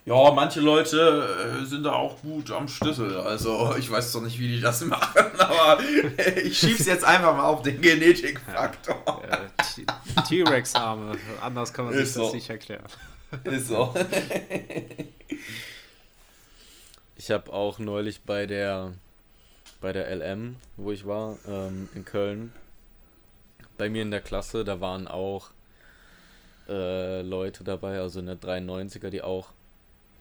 Ja, manche Leute äh, sind da auch gut am Schlüssel. Also ich weiß doch nicht, wie die das machen, aber ich schieb's jetzt einfach mal auf den Genetikfaktor. Ja, T-Rex-Arme, anders kann man sich so. das nicht erklären. Ist so. ich habe auch neulich bei der bei der LM, wo ich war, ähm, in Köln, bei mir in der Klasse, da waren auch äh, Leute dabei, also in der 93er, die auch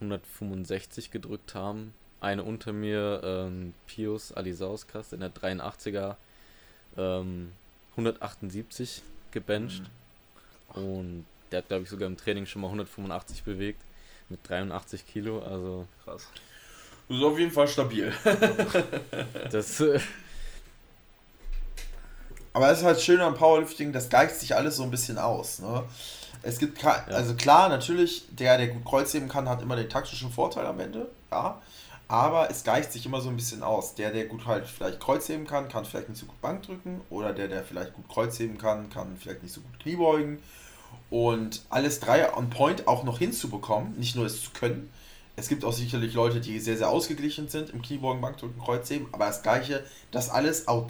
165 gedrückt haben. Eine unter mir, ähm, Pius Alisauskas in der 83er, ähm, 178 gebencht. Mhm. Und der hat, glaube ich, sogar im Training schon mal 185 bewegt mit 83 Kilo. Also krass. Das ist auf jeden Fall stabil. das. Äh Aber es ist halt schön am Powerlifting, das gleicht sich alles so ein bisschen aus. Ne? Es gibt, ja. also klar, natürlich, der, der gut Kreuzheben kann, hat immer den taktischen Vorteil am Ende, ja. Aber es gleicht sich immer so ein bisschen aus. Der, der gut halt vielleicht Kreuzheben kann, kann vielleicht nicht so gut Bank drücken. Oder der, der vielleicht gut Kreuzheben kann, kann vielleicht nicht so gut Kniebeugen. Und alles drei on point auch noch hinzubekommen, nicht nur es zu können. Es gibt auch sicherlich Leute, die sehr, sehr ausgeglichen sind im Kniebeugen, Bankdrücken, Kreuzheben, aber das Gleiche, das alles, auch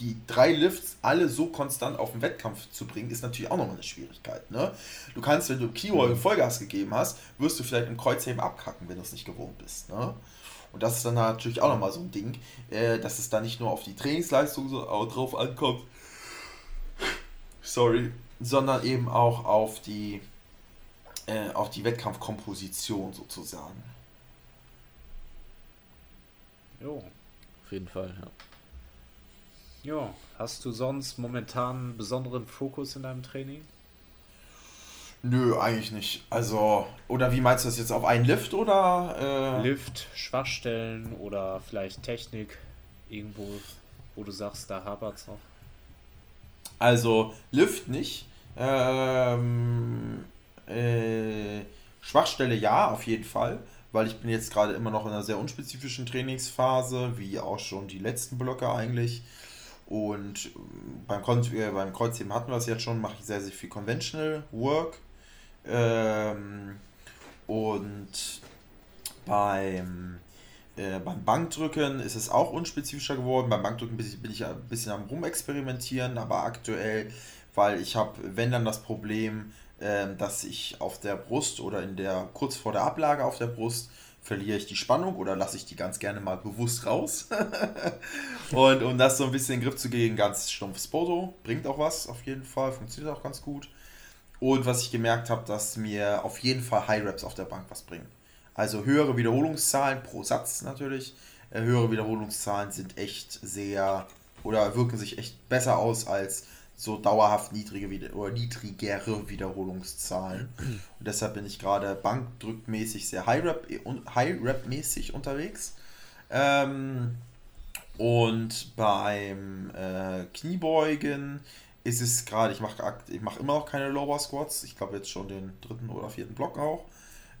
die drei Lifts alle so konstant auf den Wettkampf zu bringen, ist natürlich auch nochmal eine Schwierigkeit. Ne? Du kannst, wenn du im Kniebeugen mhm. Vollgas gegeben hast, wirst du vielleicht im Kreuzheben abkacken, wenn du es nicht gewohnt bist. Ne? Und das ist dann natürlich auch nochmal so ein Ding, äh, dass es da nicht nur auf die Trainingsleistung so drauf ankommt, sorry, sondern eben auch auf die, äh, auf die Wettkampfkomposition sozusagen. Jo. Auf jeden Fall, ja. Ja, hast du sonst momentan einen besonderen Fokus in deinem Training? Nö, eigentlich nicht. Also, oder wie meinst du das jetzt auf einen Lift oder? Äh... Lift, Schwachstellen oder vielleicht Technik irgendwo, wo du sagst, da hapert es noch. Also, Lift nicht. Ähm, äh, Schwachstelle ja, auf jeden Fall, weil ich bin jetzt gerade immer noch in einer sehr unspezifischen Trainingsphase, wie auch schon die letzten Blöcke eigentlich. Und beim, äh, beim Kreuzheben hatten wir es jetzt schon, mache ich sehr, sehr viel Conventional Work. Ähm, und beim, äh, beim Bankdrücken ist es auch unspezifischer geworden. Beim Bankdrücken bin ich ein bisschen am Rumexperimentieren, aber aktuell, weil ich habe, wenn dann das Problem, äh, dass ich auf der Brust oder in der kurz vor der Ablage auf der Brust verliere ich die Spannung oder lasse ich die ganz gerne mal bewusst raus. und um das so ein bisschen in den Griff zu gehen, ganz stumpfes Foto. Bringt auch was, auf jeden Fall. Funktioniert auch ganz gut. Und was ich gemerkt habe, dass mir auf jeden Fall High Reps auf der Bank was bringen. Also höhere Wiederholungszahlen pro Satz natürlich. Äh, höhere Wiederholungszahlen sind echt sehr oder wirken sich echt besser aus als so dauerhaft niedrige oder niedrigere Wiederholungszahlen. Und deshalb bin ich gerade bankdrückmäßig sehr High-Rap-mäßig unterwegs. Ähm, und beim äh, Kniebeugen ist es gerade, ich mache ich mach immer noch keine Lower Squats. Ich glaube jetzt schon den dritten oder vierten Block auch.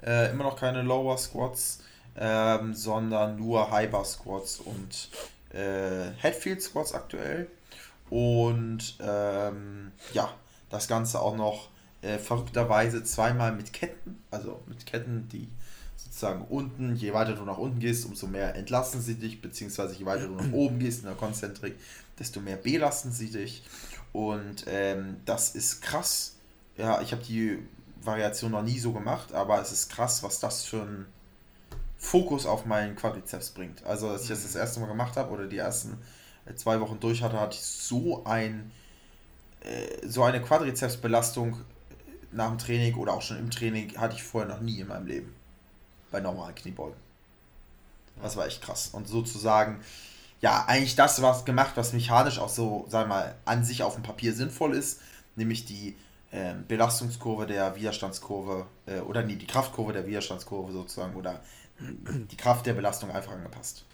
Äh, immer noch keine Lower Squats, ähm, sondern nur High Bar Squats und äh, Headfield Squats aktuell. Und ähm, ja, das Ganze auch noch äh, verrückterweise zweimal mit Ketten, also mit Ketten, die sozusagen unten, je weiter du nach unten gehst, umso mehr entlassen sie dich, beziehungsweise je weiter du nach oben gehst in der Konzentrik, desto mehr belasten sie dich. Und ähm, das ist krass. Ja, ich habe die Variation noch nie so gemacht, aber es ist krass, was das für ein Fokus auf meinen Quadrizeps bringt. Also, als ich das das erste Mal gemacht habe oder die ersten zwei Wochen durch hatte, hatte ich so ein äh, so eine Quadrizepsbelastung nach dem Training oder auch schon im Training hatte ich vorher noch nie in meinem Leben. Bei normalen Kniebeugen. Das war echt krass. Und sozusagen, ja, eigentlich das was gemacht, was mechanisch auch so, sagen wir mal, an sich auf dem Papier sinnvoll ist, nämlich die äh, Belastungskurve der Widerstandskurve äh, oder nee, die Kraftkurve der Widerstandskurve sozusagen oder die Kraft der Belastung einfach angepasst.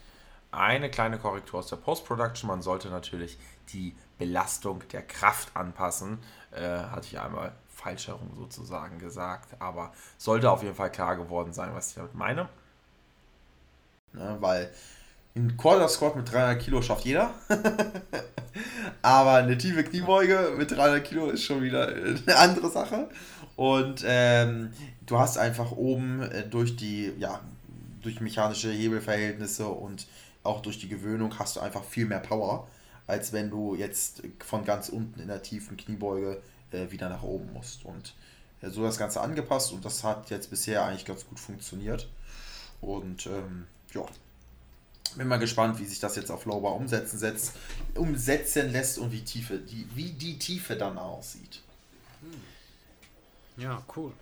Eine kleine Korrektur aus der Post-Production. Man sollte natürlich die Belastung der Kraft anpassen. Äh, hatte ich einmal falsch herum sozusagen gesagt. Aber sollte auf jeden Fall klar geworden sein, was ich damit meine. Ne, weil ein Quarter Squat mit 300 Kilo schafft jeder. Aber eine tiefe Kniebeuge mit 300 Kilo ist schon wieder eine andere Sache. Und ähm, du hast einfach oben äh, durch die, ja, durch mechanische Hebelverhältnisse und auch durch die Gewöhnung hast du einfach viel mehr Power, als wenn du jetzt von ganz unten in der tiefen Kniebeuge äh, wieder nach oben musst. Und äh, so das Ganze angepasst und das hat jetzt bisher eigentlich ganz gut funktioniert. Und ähm, ja, bin mal gespannt, wie sich das jetzt auf Lower umsetzen, setzt, umsetzen lässt und wie, Tiefe, die, wie die Tiefe dann aussieht. Ja, cool.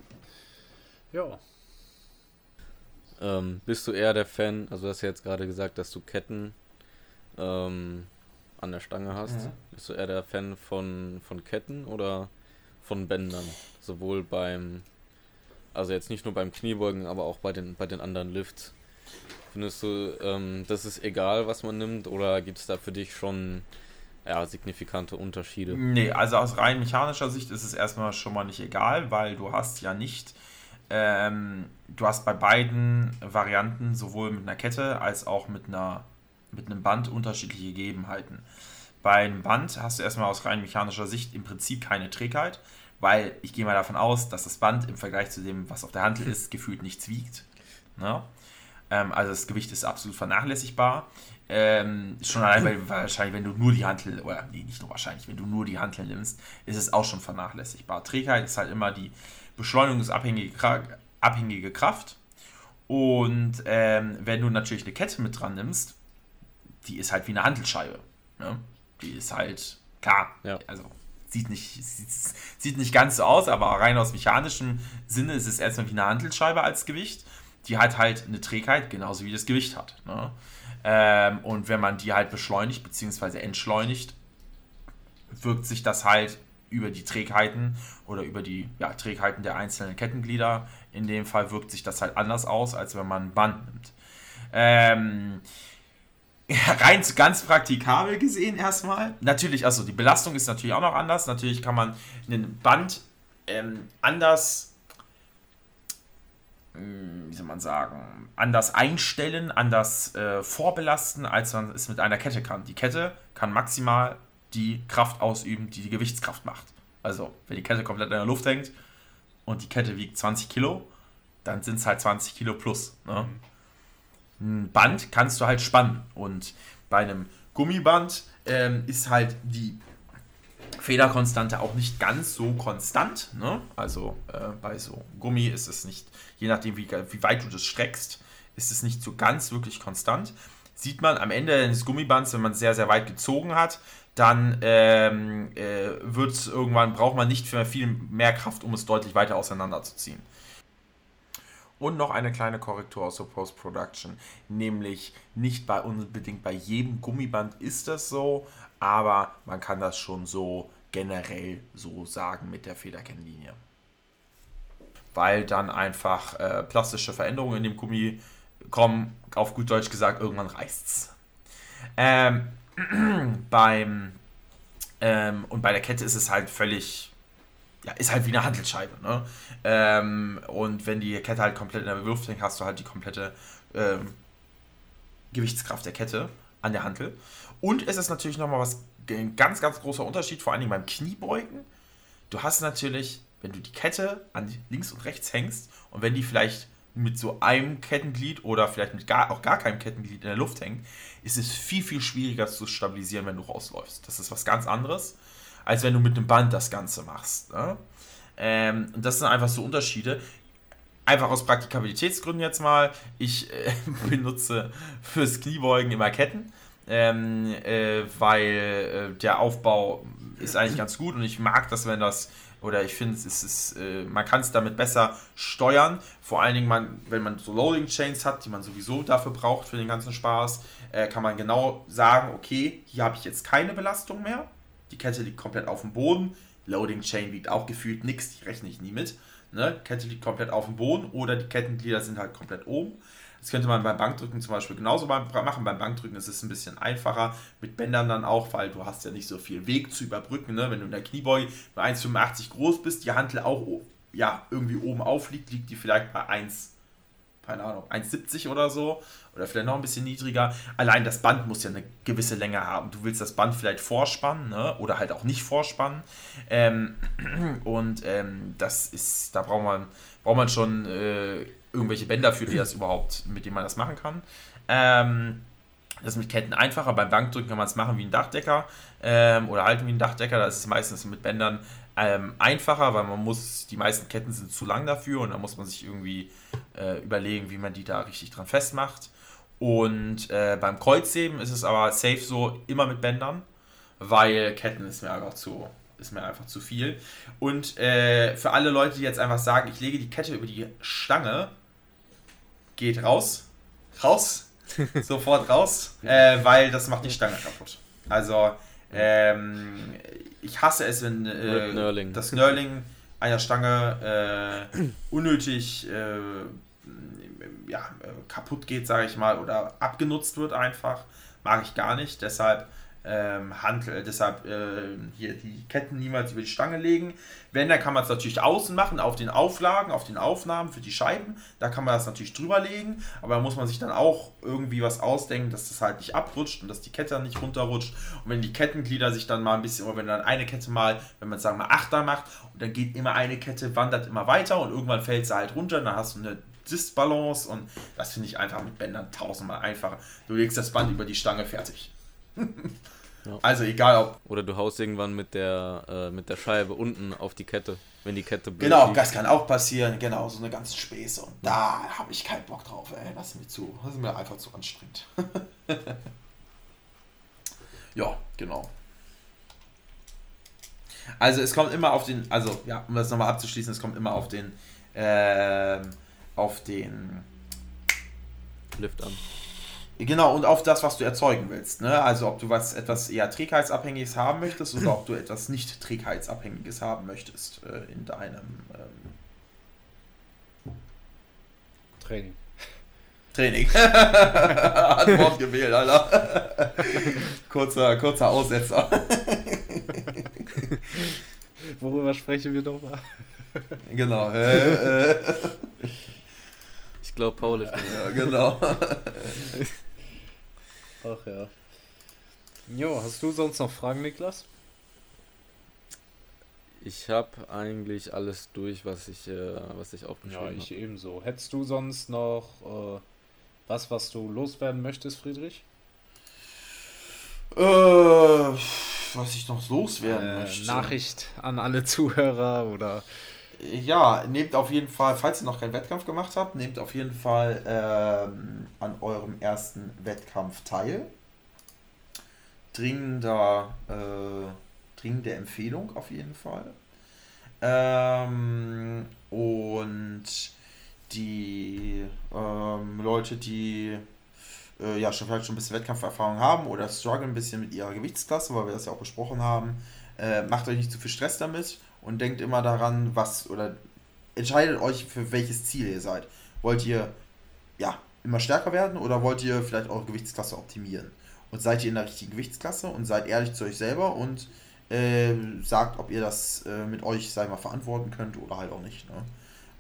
Ja, ähm, bist du eher der Fan, also du hast ja jetzt gerade gesagt, dass du Ketten ähm, an der Stange hast. Mhm. Bist du eher der Fan von, von Ketten oder von Bändern? Sowohl beim, also jetzt nicht nur beim Kniebeugen, aber auch bei den, bei den anderen Lifts. Findest du, ähm, das ist egal, was man nimmt, oder gibt es da für dich schon ja, signifikante Unterschiede? Nee, also aus rein mechanischer Sicht ist es erstmal schon mal nicht egal, weil du hast ja nicht ähm, du hast bei beiden Varianten sowohl mit einer Kette als auch mit, einer, mit einem Band unterschiedliche Gegebenheiten. Beim Band hast du erstmal aus rein mechanischer Sicht im Prinzip keine Trägheit. weil ich gehe mal davon aus, dass das Band im Vergleich zu dem, was auf der Handel ist, gefühlt nichts wiegt. Ne? Ähm, also das Gewicht ist absolut vernachlässigbar. Ähm, schon allein, weil wahrscheinlich, wenn du nur die Hantel, oder nee, nicht nur wahrscheinlich, wenn du nur die Hantel nimmst, ist es auch schon vernachlässigbar. Trägheit ist halt immer die beschleunigungsabhängige abhängige Kraft. Und ähm, wenn du natürlich eine Kette mit dran nimmst, die ist halt wie eine Handelscheibe. Ne? Die ist halt, klar, ja. also sieht nicht, sieht, sieht, nicht ganz so aus, aber rein aus mechanischem Sinne ist es erstmal wie eine Handelscheibe als Gewicht. Die hat halt eine Trägheit, genauso wie das Gewicht hat. Ne? Ähm, und wenn man die halt beschleunigt bzw. entschleunigt, wirkt sich das halt über die Trägheiten oder über die ja, Trägheiten der einzelnen Kettenglieder. In dem Fall wirkt sich das halt anders aus, als wenn man ein Band nimmt. Ähm, rein ganz praktikabel gesehen erstmal. Natürlich, also die Belastung ist natürlich auch noch anders. Natürlich kann man ein Band ähm, anders, hm, wie soll man sagen, anders einstellen, anders äh, vorbelasten, als man es mit einer Kette kann. Die Kette kann maximal die Kraft ausüben, die die Gewichtskraft macht. Also, wenn die Kette komplett in der Luft hängt und die Kette wiegt 20 Kilo, dann sind es halt 20 Kilo plus. Ne? Mhm ein Band kannst du halt spannen. Und bei einem Gummiband ähm, ist halt die Federkonstante auch nicht ganz so konstant. Ne? Also äh, bei so Gummi ist es nicht, je nachdem wie, wie weit du das streckst, ist es nicht so ganz wirklich konstant. Sieht man am Ende des Gummibands, wenn man sehr, sehr weit gezogen hat, dann ähm, äh, wird irgendwann, braucht man nicht mehr viel mehr Kraft, um es deutlich weiter auseinanderzuziehen. Und noch eine kleine Korrektur aus der Post-Production, nämlich nicht bei unbedingt bei jedem Gummiband ist das so, aber man kann das schon so generell so sagen mit der Federkennlinie. Weil dann einfach äh, plastische Veränderungen in dem Gummi kommen, auf gut Deutsch gesagt, irgendwann reißt's. Ähm, beim ähm, und bei der Kette ist es halt völlig ja, ist halt wie eine Handelsscheibe. Ne? Ähm, und wenn die Kette halt komplett in der Luft hängt, hast du halt die komplette ähm, Gewichtskraft der Kette an der Handel. Und es ist natürlich nochmal was, ein ganz, ganz großer Unterschied, vor allem beim Kniebeugen. Du hast natürlich, wenn du die Kette an links und rechts hängst und wenn die vielleicht mit so einem Kettenglied oder vielleicht mit gar, auch gar keinem Kettenglied in der Luft hängt, ist es viel, viel schwieriger zu stabilisieren, wenn du rausläufst. Das ist was ganz anderes als wenn du mit einem Band das Ganze machst. Ne? Ähm, und das sind einfach so Unterschiede. Einfach aus Praktikabilitätsgründen jetzt mal. Ich äh, benutze fürs Kniebeugen immer Ketten, ähm, äh, weil äh, der Aufbau ist eigentlich ganz gut und ich mag das, wenn das oder ich finde, es ist, äh, man kann es damit besser steuern. Vor allen Dingen, man, wenn man so Loading Chains hat, die man sowieso dafür braucht für den ganzen Spaß, äh, kann man genau sagen, okay, hier habe ich jetzt keine Belastung mehr. Die Kette liegt komplett auf dem Boden. Loading Chain wiegt auch gefühlt nichts, die rechne ich nie mit. Ne? Kette liegt komplett auf dem Boden oder die Kettenglieder sind halt komplett oben. Das könnte man beim Bankdrücken zum Beispiel genauso machen. Beim Bankdrücken ist es ein bisschen einfacher, mit Bändern dann auch, weil du hast ja nicht so viel Weg zu überbrücken. Ne? Wenn du in der Kniebeuge bei 1,85 groß bist, die Hantel auch ja, irgendwie oben aufliegt, liegt die vielleicht bei 1, keine Ahnung, 1,70 oder so oder vielleicht noch ein bisschen niedriger. Allein das Band muss ja eine gewisse Länge haben. Du willst das Band vielleicht vorspannen ne? oder halt auch nicht vorspannen. Ähm, und ähm, das ist, da braucht man, braucht man schon äh, irgendwelche Bänder für, die das überhaupt, mit denen man das machen kann. Ähm, das ist mit Ketten einfacher. Beim Bankdrücken kann man es machen wie ein Dachdecker ähm, oder halten wie ein Dachdecker. Das ist meistens mit Bändern ähm, einfacher, weil man muss, die meisten Ketten sind zu lang dafür und da muss man sich irgendwie äh, überlegen, wie man die da richtig dran festmacht. Und äh, beim Kreuzheben ist es aber safe so immer mit Bändern, weil Ketten ist mir einfach zu, ist mir einfach zu viel. Und äh, für alle Leute, die jetzt einfach sagen, ich lege die Kette über die Stange, geht raus, raus, sofort raus, äh, weil das macht die Stange kaputt. Also ähm, ich hasse es, wenn äh, das Knurling einer Stange äh, unnötig äh, ja, äh, kaputt geht, sage ich mal, oder abgenutzt wird einfach. Mag ich gar nicht. Deshalb ähm, Hand, äh, deshalb äh, hier die Ketten niemals über die Stange legen. Wenn, dann kann man es natürlich außen machen, auf den Auflagen, auf den Aufnahmen für die Scheiben. Da kann man das natürlich drüber legen, aber da muss man sich dann auch irgendwie was ausdenken, dass das halt nicht abrutscht und dass die Kette nicht runterrutscht. Und wenn die Kettenglieder sich dann mal ein bisschen, oder wenn dann eine Kette mal, wenn man sagen mal Achter macht, und dann geht immer eine Kette, wandert immer weiter und irgendwann fällt sie halt runter, dann hast du eine Disbalance und das finde ich einfach mit Bändern tausendmal einfacher. Du legst das Band über die Stange, fertig. Ja. Also egal ob. Oder du haust irgendwann mit der, äh, mit der Scheibe unten auf die Kette, wenn die Kette blöd Genau, liegt. das kann auch passieren. Genau, so eine ganze Späße. Und da habe ich keinen Bock drauf, ey. Lass mir zu. Das ist mir einfach zu anstrengend. ja, genau. Also es kommt immer auf den, also ja, um das nochmal abzuschließen, es kommt immer auf den, ähm, auf den Lift an. Genau, und auf das, was du erzeugen willst. Ne? Also ob du was etwas eher Trägheitsabhängiges haben möchtest oder ob du etwas nicht Trägheitsabhängiges haben möchtest äh, in deinem ähm, Training. Training. Hat Wort gewählt, Alter. kurzer, kurzer Aussetzer. Worüber sprechen wir nochmal? genau. Äh, äh, Ich glaube, Powerlifting. ja, genau. Ach ja. Jo, hast du sonst noch Fragen, Niklas? Ich habe eigentlich alles durch, was ich, äh, was ich Ja, aufgeschrieben ich habe. ebenso. Hättest du sonst noch äh, was, was du loswerden möchtest, Friedrich? äh, was ich noch loswerden Äh, möchte. Nachricht an alle Zuhörer oder Ja, nehmt auf jeden Fall, falls ihr noch keinen Wettkampf gemacht habt, nehmt auf jeden Fall ähm, an eurem ersten Wettkampf teil. Dringender, äh, dringende Empfehlung auf jeden Fall. Ähm, und die ähm, Leute, die äh, ja schon vielleicht schon ein bisschen Wettkampferfahrung haben oder strugglen ein bisschen mit ihrer Gewichtsklasse, weil wir das ja auch besprochen haben, äh, macht euch nicht zu viel Stress damit und denkt immer daran, was oder entscheidet euch für welches Ziel ihr seid. Wollt ihr ja immer stärker werden oder wollt ihr vielleicht eure Gewichtsklasse optimieren? Und seid ihr in der richtigen Gewichtsklasse und seid ehrlich zu euch selber und äh, sagt, ob ihr das äh, mit euch, ich mal, verantworten könnt oder halt auch nicht. Ne?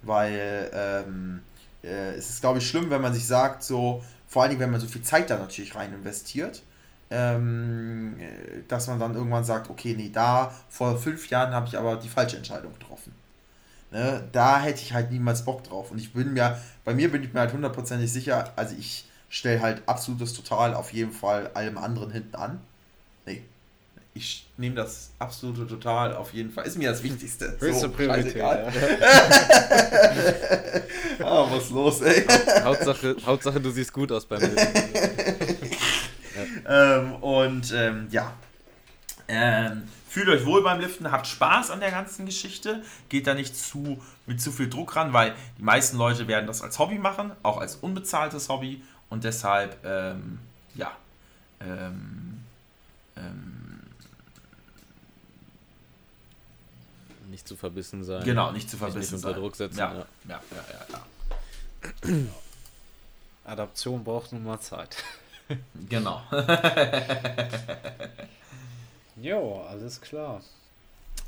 Weil ähm, äh, es ist, glaube ich, schlimm, wenn man sich sagt, so, vor allen Dingen, wenn man so viel Zeit da natürlich rein investiert, ähm, äh, dass man dann irgendwann sagt, okay, nee, da vor fünf Jahren habe ich aber die falsche Entscheidung getroffen. Ne? Da hätte ich halt niemals Bock drauf. Und ich bin mir, bei mir bin ich mir halt hundertprozentig sicher, also ich stelle halt absolutes Total auf jeden Fall allem anderen hinten an. Nee. Ich nehme das absolute Total auf jeden Fall. Ist mir das Wichtigste. höchste Priorität. scheißegal. Ja. Ah, was ist los, ey? Hauptsache, Hauptsache, du siehst gut aus beim Liften. Ähm, und ähm, ja. Ähm, fühlt euch wohl beim Liften, habt Spaß an der ganzen Geschichte, geht da nicht zu mit zu viel Druck ran, weil die meisten Leute werden das als Hobby machen, auch als unbezahltes Hobby und deshalb ähm, ja ähm, ähm, Nicht zu verbissen sein. genau nicht zu Sich nicht verbissen unter sein. Druck setzen. Ja, Ja. ja, ja, ja, ja. Adaption braucht nun mal Zeit. Genau. Jo, alles klar.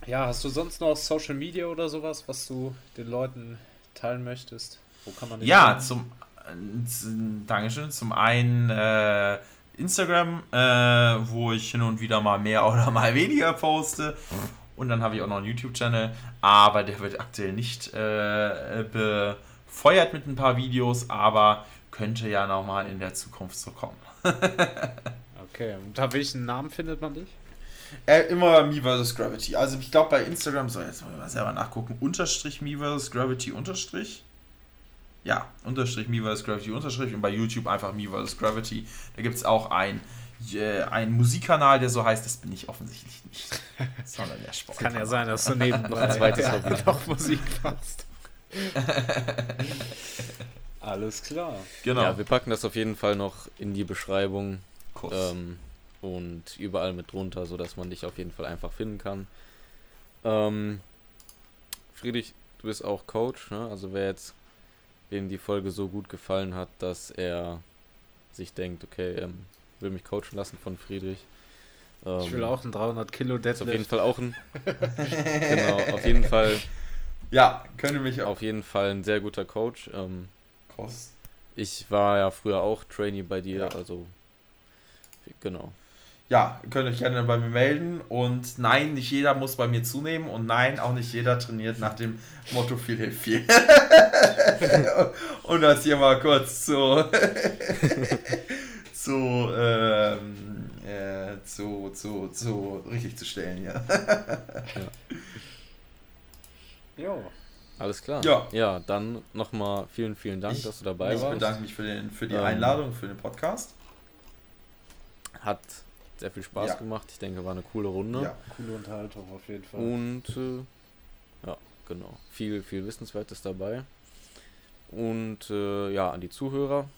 Ja, hast du sonst noch Social Media oder sowas, was du den Leuten teilen möchtest? Wo kann man Ja, zum äh, Dankeschön. Zum einen äh, Instagram, äh, wo ich hin und wieder mal mehr oder mal weniger poste. Und dann habe ich auch noch einen YouTube-Channel, aber der wird aktuell nicht äh, befeuert mit ein paar Videos, aber könnte ja nochmal in der Zukunft so kommen. Okay, unter welchen Namen findet man dich? Äh, immer Me vs. Gravity. Also ich glaube bei Instagram, so jetzt mal selber nachgucken, unterstrich Me vs. Gravity unterstrich. Ja, unterstrich Me vs. Gravity unterstrich und bei YouTube einfach Me vs. Gravity. Da gibt es auch ein, äh, einen Musikkanal, der so heißt, das bin ich offensichtlich nicht. Sondern der Sport. Kann ja sein, dass du nebenbei Ein zweites ja, Hobby. noch Musik machst. Alles klar. Genau. Ja, wir packen das auf jeden Fall noch in die Beschreibung Kuss. ähm, und überall mit drunter, sodass man dich auf jeden Fall einfach finden kann. Ähm, Friedrich, du bist auch Coach, ne? Also wer jetzt wem die Folge so gut gefallen hat, dass er sich denkt, okay, ähm, will mich coachen lassen von Friedrich, Ähm, ich will auch ein 300 Kilo Deadlift. Auf jeden Fall auch ein. genau, auf jeden Fall. Ja, könnte mich auch. Auf jeden Fall ein sehr guter Coach. Ähm, Ich war ja früher auch Trainee bei dir, ja. also genau. Ja, könnt euch gerne bei mir melden. Und nein, nicht jeder muss bei mir zunehmen. Und nein, auch nicht jeder trainiert nach dem Motto viel hilft viel. und das hier mal kurz zu, zu, ähm, äh, zu, zu, zu richtig zu stellen, ja. ja. Jo. Alles klar. Ja, ja dann nochmal vielen, vielen Dank, ich, dass du dabei ich warst. Ich bedanke mich für, den, für die ähm, Einladung, für den Podcast. Hat sehr viel Spaß ja. gemacht. Ich denke, war eine coole Runde. Ja, coole Unterhaltung auf jeden Fall. Und äh, ja, genau. Viel, viel Wissenswertes dabei. Und äh, ja, an die Zuhörer,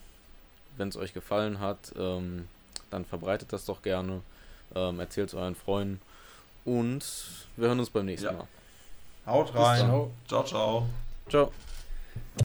wenn es euch gefallen hat, ähm, dann verbreitet das doch gerne. Ähm, Erzählt es euren Freunden. Und wir hören uns beim nächsten ja. Mal. Haut rein. Ciao, ciao. Ciao.